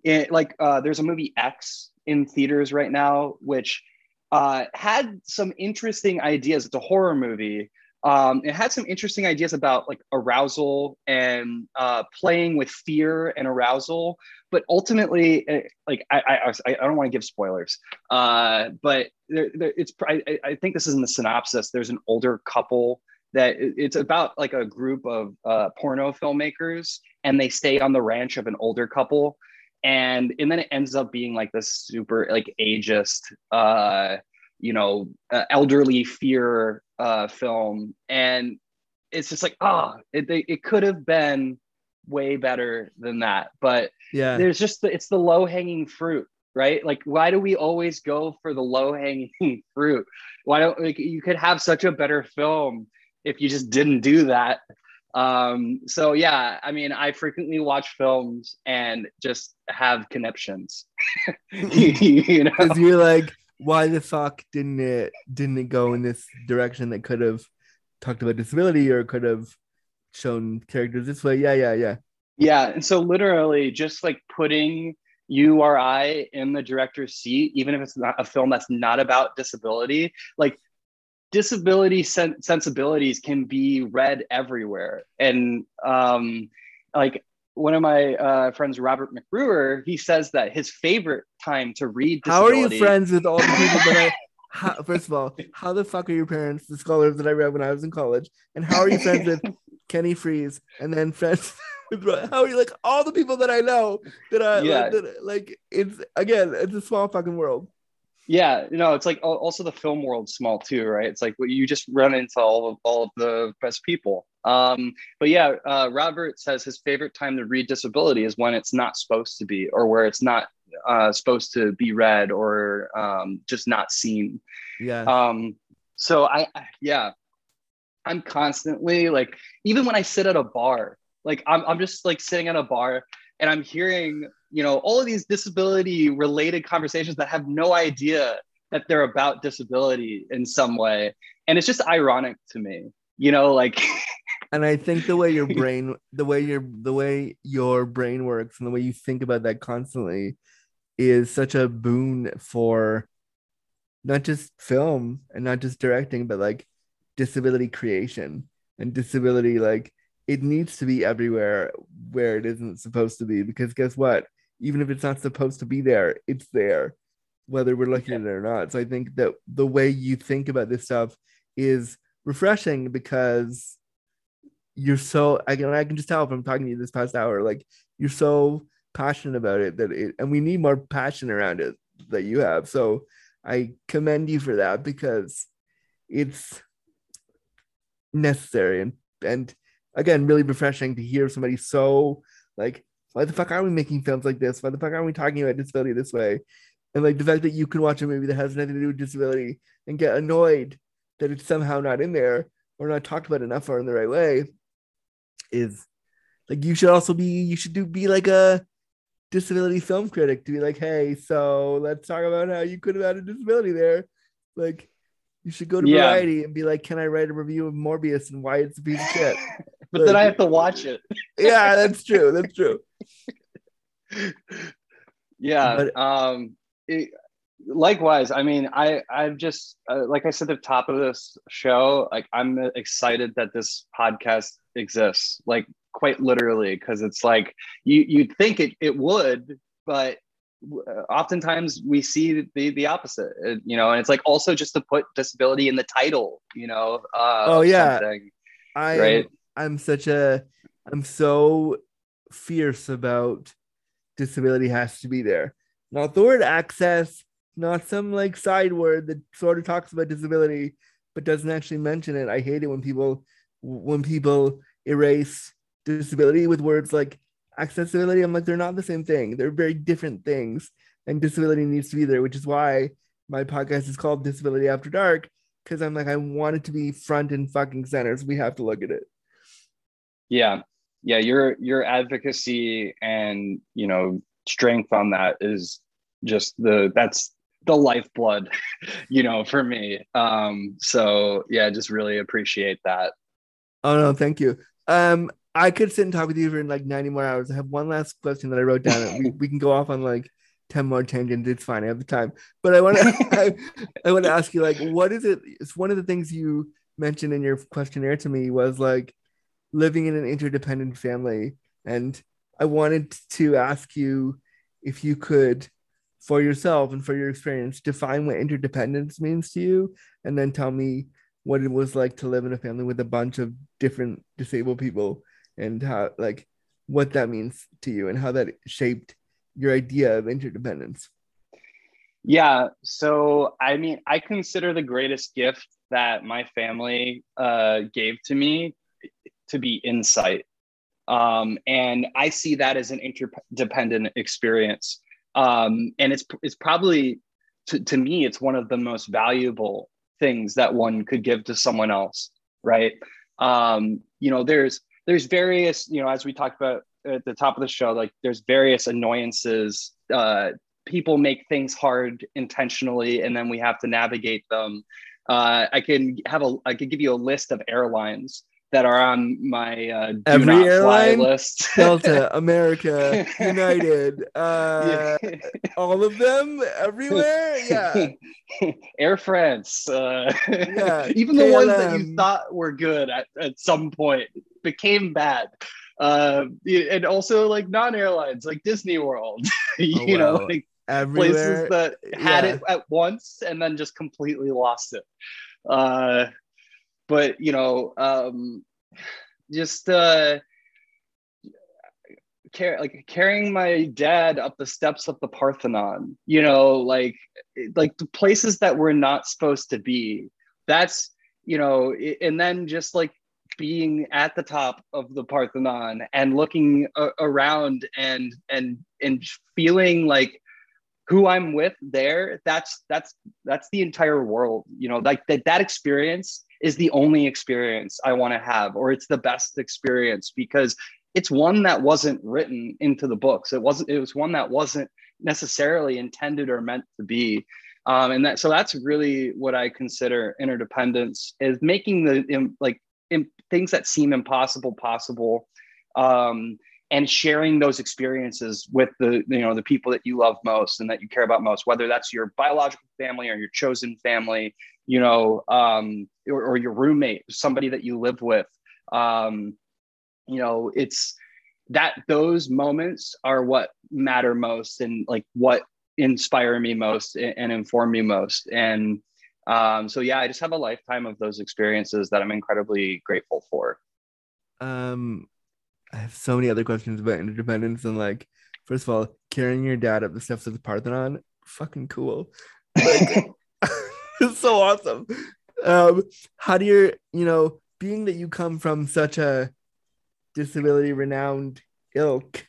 it, like uh there's a movie x in theaters right now which uh had some interesting ideas. It's a horror movie. Um it had some interesting ideas about like arousal and uh playing with fear and arousal but ultimately eh, like i i i don't want to give spoilers uh but there, there, it's I, I- think this is in the synopsis. There's an older couple that it's about like a group of uh, porno filmmakers and they stay on the ranch of an older couple and and then it ends up being like this super like ageist uh you know uh, elderly fear uh film and it's just like oh it, it could have been way better than that. But Yeah. there's just the, it's the low hanging fruit right? Like why do we always go for the low hanging fruit? Why don't like you could have such a better film if you just didn't do that. Um so yeah i mean i frequently watch films and just have conniptions. You know? Because you're like, why the fuck didn't it didn't it go in this direction that could have talked about disability or could have shown characters this way? Yeah, yeah, yeah. Yeah, and so literally just like putting you or I in the director's seat, even if it's not a film that's not about disability, like disability sen- sensibilities can be read everywhere. And um, like one of my uh, friends, Robert McRuer, he says that his favorite time to read How are you friends with all the people that I? How, first of all, how the fuck are your parents the scholars that I read when I was in college? And how are you friends with Kenny Fries? And then friends with how are you like all the people that I know that I Yeah. that, like? It's again, it's a small fucking world. Yeah, you know, it's like also the film world's small too, right? It's like you just run into all of all of the best people. Um, but yeah, uh, Robert says his favorite time to read disability is when it's not supposed to be, or where it's not uh, supposed to be read, or um, just not seen. Yeah. Um, so I, I- yeah, I'm constantly like, even when I sit at a bar, like I'm, I'm just like sitting at a bar and I'm hearing, you know, all of these disability related conversations that have no idea that they're about disability in some way. And it's just ironic to me, you know, like, and I think the way your brain, the way your the way your brain works, and the way you think about that constantly, is such a boon for not just film and not just directing, but like disability creation and disability. Like it needs to be everywhere where it isn't supposed to be. Because guess what? Even if it's not supposed to be there, it's there, whether we're looking at it or not. So I think that the way you think about this stuff is refreshing because you're so I can I can just tell from talking to you this past hour, like you're so passionate about it that it and we need more passion around it that you have. So I commend you for that because it's necessary and and again really refreshing to hear somebody so like why the fuck are we making films like this? Why the fuck are we talking about disability this way? And like the fact that you can watch a movie that has nothing to do with disability and get annoyed that it's somehow not in there or not talked about enough or in the right way is like you should also be you should do be like a disability film critic to be like hey so let's talk about how you could have had a disability there like you should go to Yeah. variety and be like can i write a review of morbius and why it's a piece of shit but then I have to watch it. yeah that's true that's true yeah But- um it, likewise i mean i i've just uh, like i said at the top of this show like i'm excited that this podcast exists like quite literally because it's like you you'd think it, it would but oftentimes we see the the opposite uh, you know and it's like also just to put disability in the title you know uh Oh, yeah. I Right. I'm such a I'm so fierce about disability has to be there. Not the word access, not some like side word that sort of talks about disability but doesn't actually mention it. I hate it when people when people erase disability with words like accessibility. I'm like they're not the same thing. They're very different things. And disability needs to be there, which is why my podcast is called Disability After Dark because I'm like I want it to be front and fucking center. So we have to look at it. yeah yeah your your advocacy and you know strength on that is just the that's the lifeblood you know for me um so yeah just really appreciate that Oh no, thank you. Um, I could sit and talk with you for like 90 more hours. I have one last question that I wrote down. we, we can go off on like 10 more tangents. It's fine. I have the time. But I want to I, I want to ask you like what is it? It's one of the things you mentioned in your questionnaire to me was like living in an interdependent family. And I wanted to ask you if you could for yourself and for your experience define what interdependence means to you and then tell me what it was like to live in a family with a bunch of different disabled people and how like what that means to you and how that shaped your idea of interdependence yeah so i mean i consider the greatest gift that my family uh gave to me to be insight. Um, and I see that as an interdependent experience. Um, and it's it's probably to, to me, it's one of the most valuable things that one could give to someone else, right? Um, you know, there's there's various, you know, as we talked about at the top of the show, like there's various annoyances. Uh, people make things hard intentionally, and then we have to navigate them. Uh, I can have a I could give you a list of airlines that are on my uh, do Every not airline? fly list. Delta, America, United, uh, all of them, everywhere. Yeah, Air France. Uh, Yeah, even the ones that you thought were good at, at some point became bad. Uh, and also like non-airlines, like Disney World. you Oh, know, like everywhere. places that had yeah. it at once and then just completely lost it. Uh, but you know, um, just uh, like carrying my dad up the steps of the Parthenon. You know, like like the places that we're not supposed to be. That's you know, and then just like being at the top of the Parthenon and looking a- around and and and feeling like who I'm with there, that's that's that's the entire world. You know, like that that experience is the only experience I want to have, or it's the best experience because it's one that wasn't written into the books. It wasn't. It was one that wasn't necessarily intended or meant to be. Um, and that so that's really what I consider interdependence is making the im- like im- things that seem impossible possible. Um, and sharing those experiences with the you know the people that you love most and that you care about most whether that's your biological family or your chosen family you know um, or, or your roommate somebody that you live with um, you know it's that those moments are what matter most and like what inspire me most and, and inform me most and um, so yeah i just have a lifetime of those experiences that i'm incredibly grateful for Um, I have so many other questions about interdependence and like, first of all, carrying your dad up the steps of the Parthenon, fucking cool. Like, it's so awesome. Um, how do you, you know, being that you come from such a disability renowned ilk,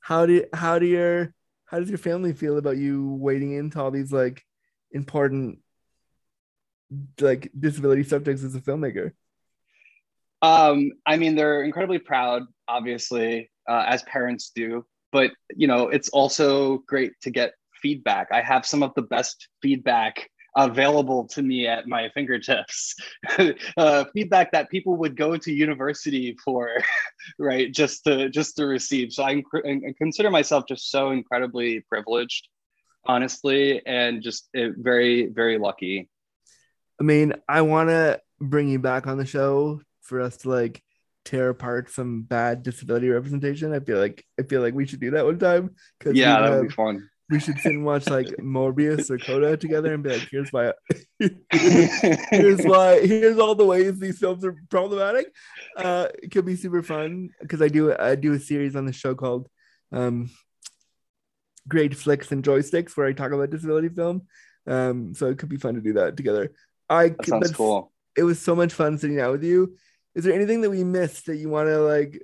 how do how do your how does your family feel about you wading into all these like important like disability subjects as a filmmaker? Um, I mean, they're incredibly proud, obviously, uh, as parents do. But you know, it's also great to get feedback. I have some of the best feedback available to me at my fingertips. uh, feedback that people would go to university for, right? Just to just to receive. So I, I consider myself just so incredibly privileged, honestly, and just uh, very very lucky. I mean, I want to bring you back on the show for us to like tear apart some bad disability representation. I feel like I feel like we should do that one time because Yeah, that would be fun. We should sit and watch like Morbius or Coda together and be like, here's why, here's why, here's all the ways these films are problematic. Uh, it could be super fun because I do I do a series on the show called um, Great Flicks and Joysticks where I talk about disability film. Um, so it could be fun to do that together. I That sounds that's- cool. it was so much fun sitting out with you. Is there anything that we missed that you want to like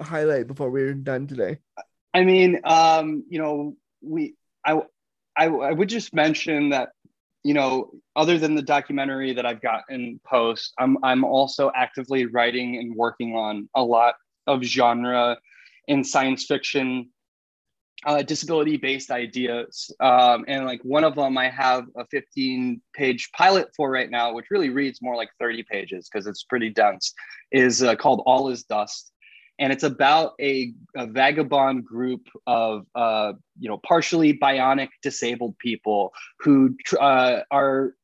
highlight before we're done today? I mean, um, you know, we, I, I, I would just mention that, you know, other than the documentary that I've got in post, I'm, I'm also actively writing and working on a lot of genre in science fiction, uh, disability based ideas. Um, and like one of them, I have a 15 page pilot for right now, which really reads more like 30 pages because it's pretty dense, is uh, called All is Dust and it's about a, a vagabond group of uh, you know partially bionic disabled people who uh, are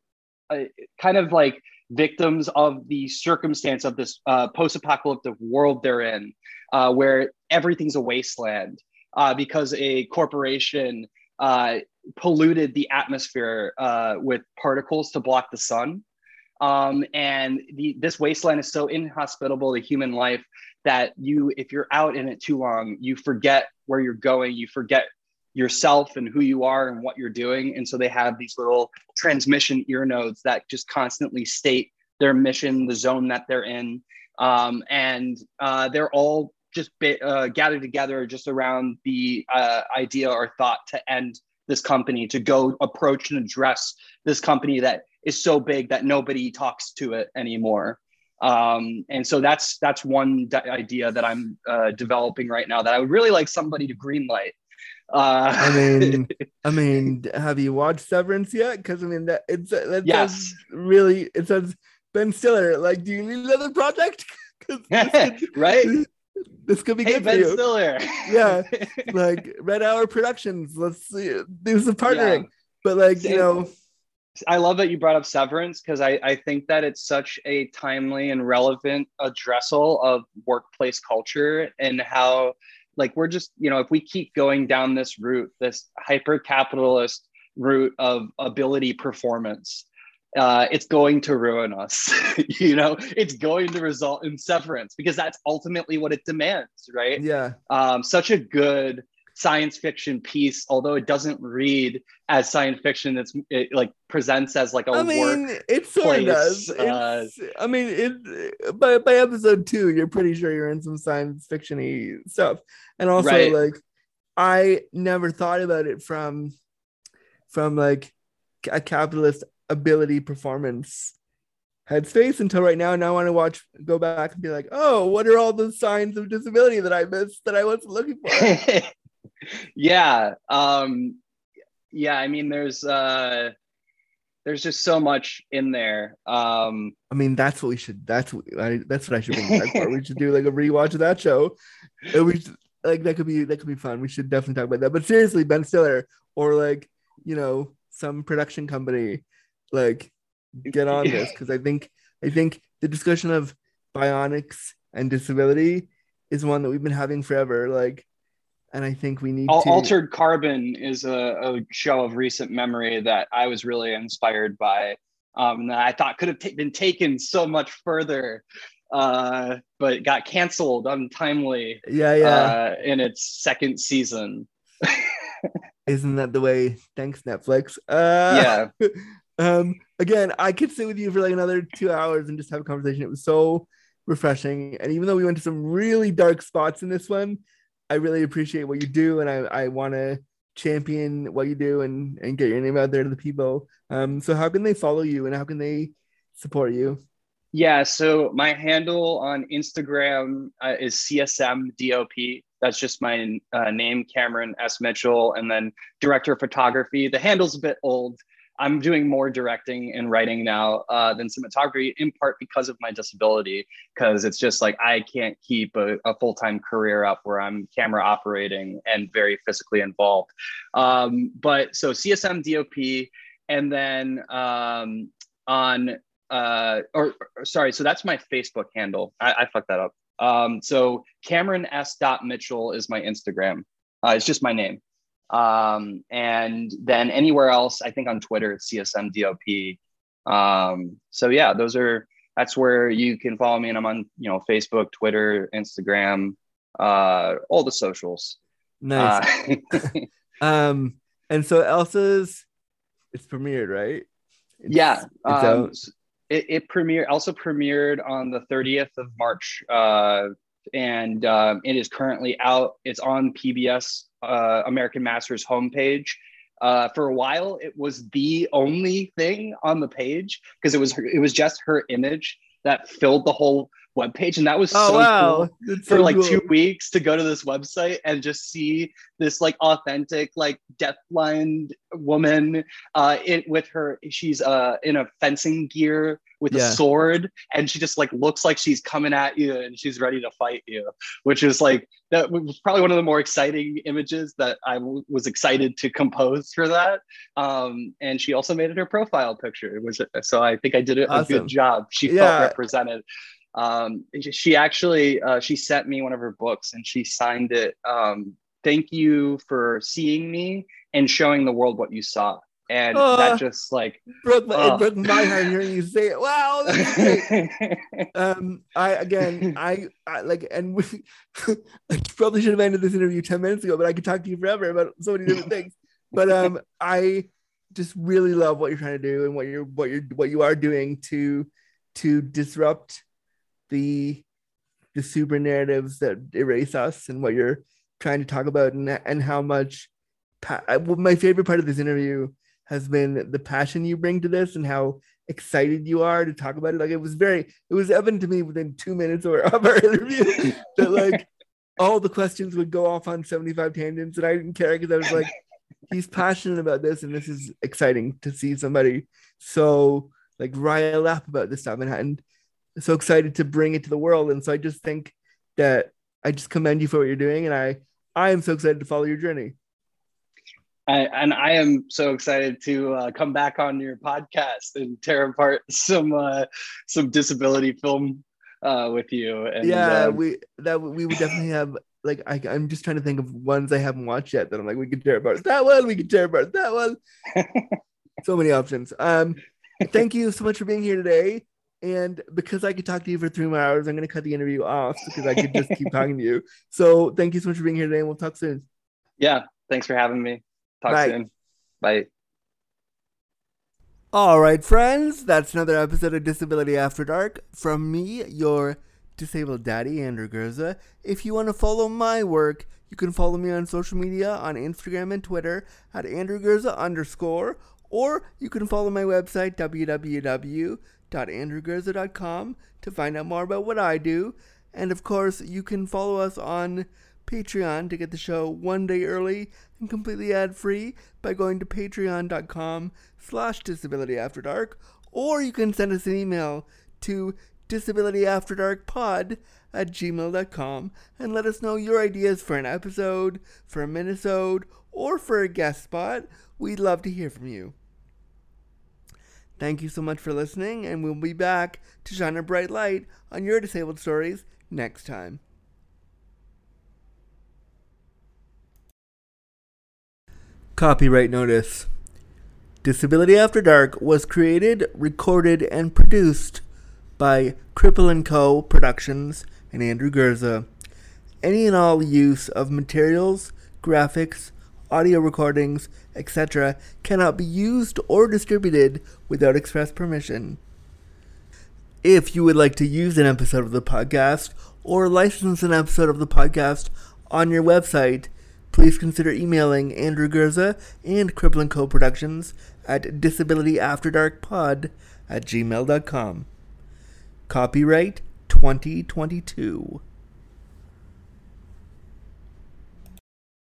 uh, kind of like victims of the circumstance of this uh, post-apocalyptic world they're in uh, where everything's a wasteland uh, because a corporation polluted the atmosphere with particles to block the sun um, and the, this wasteland is so inhospitable to human life that you if you're out in it too long you forget where you're going. You forget yourself and who you are and what you're doing. And so they have these little transmission ear nodes that just constantly state their mission, the zone that they're in, um, and uh, they're all just uh, gathered together just around the uh, idea or thought to end this company, to go approach and address this company that is so big that nobody talks to it anymore. Um, and so that's that's one d- idea that I'm uh, developing right now that I would really like somebody to greenlight. Uh, I mean, I mean, have you watched Severance yet? Because I mean, that it's that Yes. really it says Ben Stiller. Like, do you need another project? could, right? this could be Hey, good for Ben you. Stiller. Yeah. like Red Hour Productions. Let's see, do some partnering. Yeah. But like you know, I love that you brought up Severance because I, I think that it's such a timely and relevant addressal of workplace culture and how, like, we're just, you know, if we keep going down this route, this hyper capitalist route of ability performance, uh, it's going to ruin us. you know, it's going to result in severance because that's ultimately what it demands, right? yeah, um, such a good science fiction piece although it doesn't read as science fiction it's it like presents as like a I mean, work it sort of does. uh, I mean, it by by episode two, you're pretty sure you're in some science fictiony stuff, and also Right. like, I never thought about it from from like a capitalist ability performance headspace until right now. Now I want to watch, go back and be like, oh, what are all the signs of disability that I missed that I wasn't looking for? yeah um yeah i mean there's uh there's just so much in there um I mean, that's what we should. That's what I, that's what I should bring. We should do like a rewatch of that show. And we should, like that could be that could be fun. We should definitely talk about that. But seriously, Ben Stiller or like you know some production company, like get on this because I think I think the discussion of bionics and disability is one that we've been having forever. Like, and I think we need to. altered carbon is a, a show of recent memory that i was really inspired by um that i thought could have ta- been taken so much further uh but got canceled untimely yeah, yeah. uh in its second season Isn't that the way? Thanks, Netflix. Uh, yeah um again i could sit with you for like another two hours and just have a conversation it was so refreshing and even though we went to some really dark spots in this one i really appreciate what you do and i i want to champion what you do and and get your name out there to the people um so how can they follow you and how can they support you Yeah, so my handle on Instagram uh, is CSMDOP. That's just my uh, name, Cameron S. Mitchell, and then director of photography. The handle's a bit old. I'm doing more directing and writing now uh, than cinematography, in part because of my disability, because it's just like I can't keep a, a full time career up where I'm camera operating and very physically involved. Um, but so CSM DOP, and then um, on uh or, or sorry so that's my facebook handle. I, I fucked that up. Um so cameron s. Mitchell is my instagram. Uh, it's just my name um and then anywhere else i think on twitter it's csmdop um so yeah those are that's where you can follow me and i'm on you know facebook twitter instagram uh all the socials. Nice. Uh, um and so elsa's it's premiered right? It's- yeah um, it, it premiered also premiered on the 30th of march uh, and um, it is currently out. It's on pbs uh, american masters homepage. Uh, for a while it was the only thing on the page because it was her, it was just her image that filled the whole webpage and that was oh so wow cool for so like cool. two weeks to go to this website and just see this like authentic like deafblind woman uh it with her she's uh in a fencing gear with Yeah. a sword and she just like looks like she's coming at you and she's ready to fight you which is like that was probably one of the more exciting images that I w- was excited to compose for that um and she also made it her profile picture which so i think i did a, a good job she Yeah. felt represented um she actually uh, she sent me one of her books and she signed it um thank you for seeing me and showing the world what you saw. And Oh. that just like broke my, it broke my heart hearing you say it. Wow um i again i, I like and we, i probably should have ended this interview 10 minutes ago but i could talk to you forever about so many different things. But um i just really love what you're trying to do and what you're what you're what you are doing to to disrupt the the super narratives that erase us and what you're trying to talk about and, and how much pa- my favorite part of this interview has been the passion you bring to this and how excited you are to talk about it. Like it was very it was evident to me within two minutes or of our interview that like all the questions would go off on 75 tangents and i didn't care because i was like he's passionate about this and this is exciting to see somebody so like rile up about this stuff. And, and so excited to bring it to the world. And so I just think that I just commend you for what you're doing, and I I am so excited to follow your journey. I, and I am so excited to uh, come back on your podcast and tear apart some uh, some disability film uh, with you. And, yeah, um, we that we would definitely have. Like I, I'm just trying to think of ones I haven't watched yet that I'm like we could tear apart that one, we could tear apart that one. so many options. Um, thank you so much for being here today. And because I could talk to you for three more hours, I'm going to cut the interview off because I could just keep talking to you. So thank you so much for being here today, and we'll talk soon. Yeah, thanks for having me. Talk Bye. soon. Bye. All right, friends, that's another episode of Disability After Dark from me, your disabled daddy, Andrew Gurza. If you want to follow my work, you can follow me on social media on Instagram and Twitter at Andrew Gurza underscore, or you can follow my website, www.andrewgurza.com, to find out more about what I do. And of course, you can follow us on Patreon to get the show one day early and completely ad-free by going to patreon.com slash disabilityafterdark, or you can send us an email to disabilityafterdarkpod at gmail.com and let us know your ideas for an episode, for a minisode, or for a guest spot. We'd love to hear from you. Thank you so much for listening, and we'll be back to shine a bright light on your disabled stories next time. Copyright notice. Disability After Dark was created, recorded, and produced by Cripple & Co. Productions and Andrew Gurza. Any and all use of materials, graphics, audio recordings, etc. cannot be used or distributed without express permission. If you would like to use an episode of the podcast or license an episode of the podcast on your website, please consider emailing Andrew Gurza and Cripple & Co. Productions at disabilityafterdarkpod at gmail.com. Copyright 2022.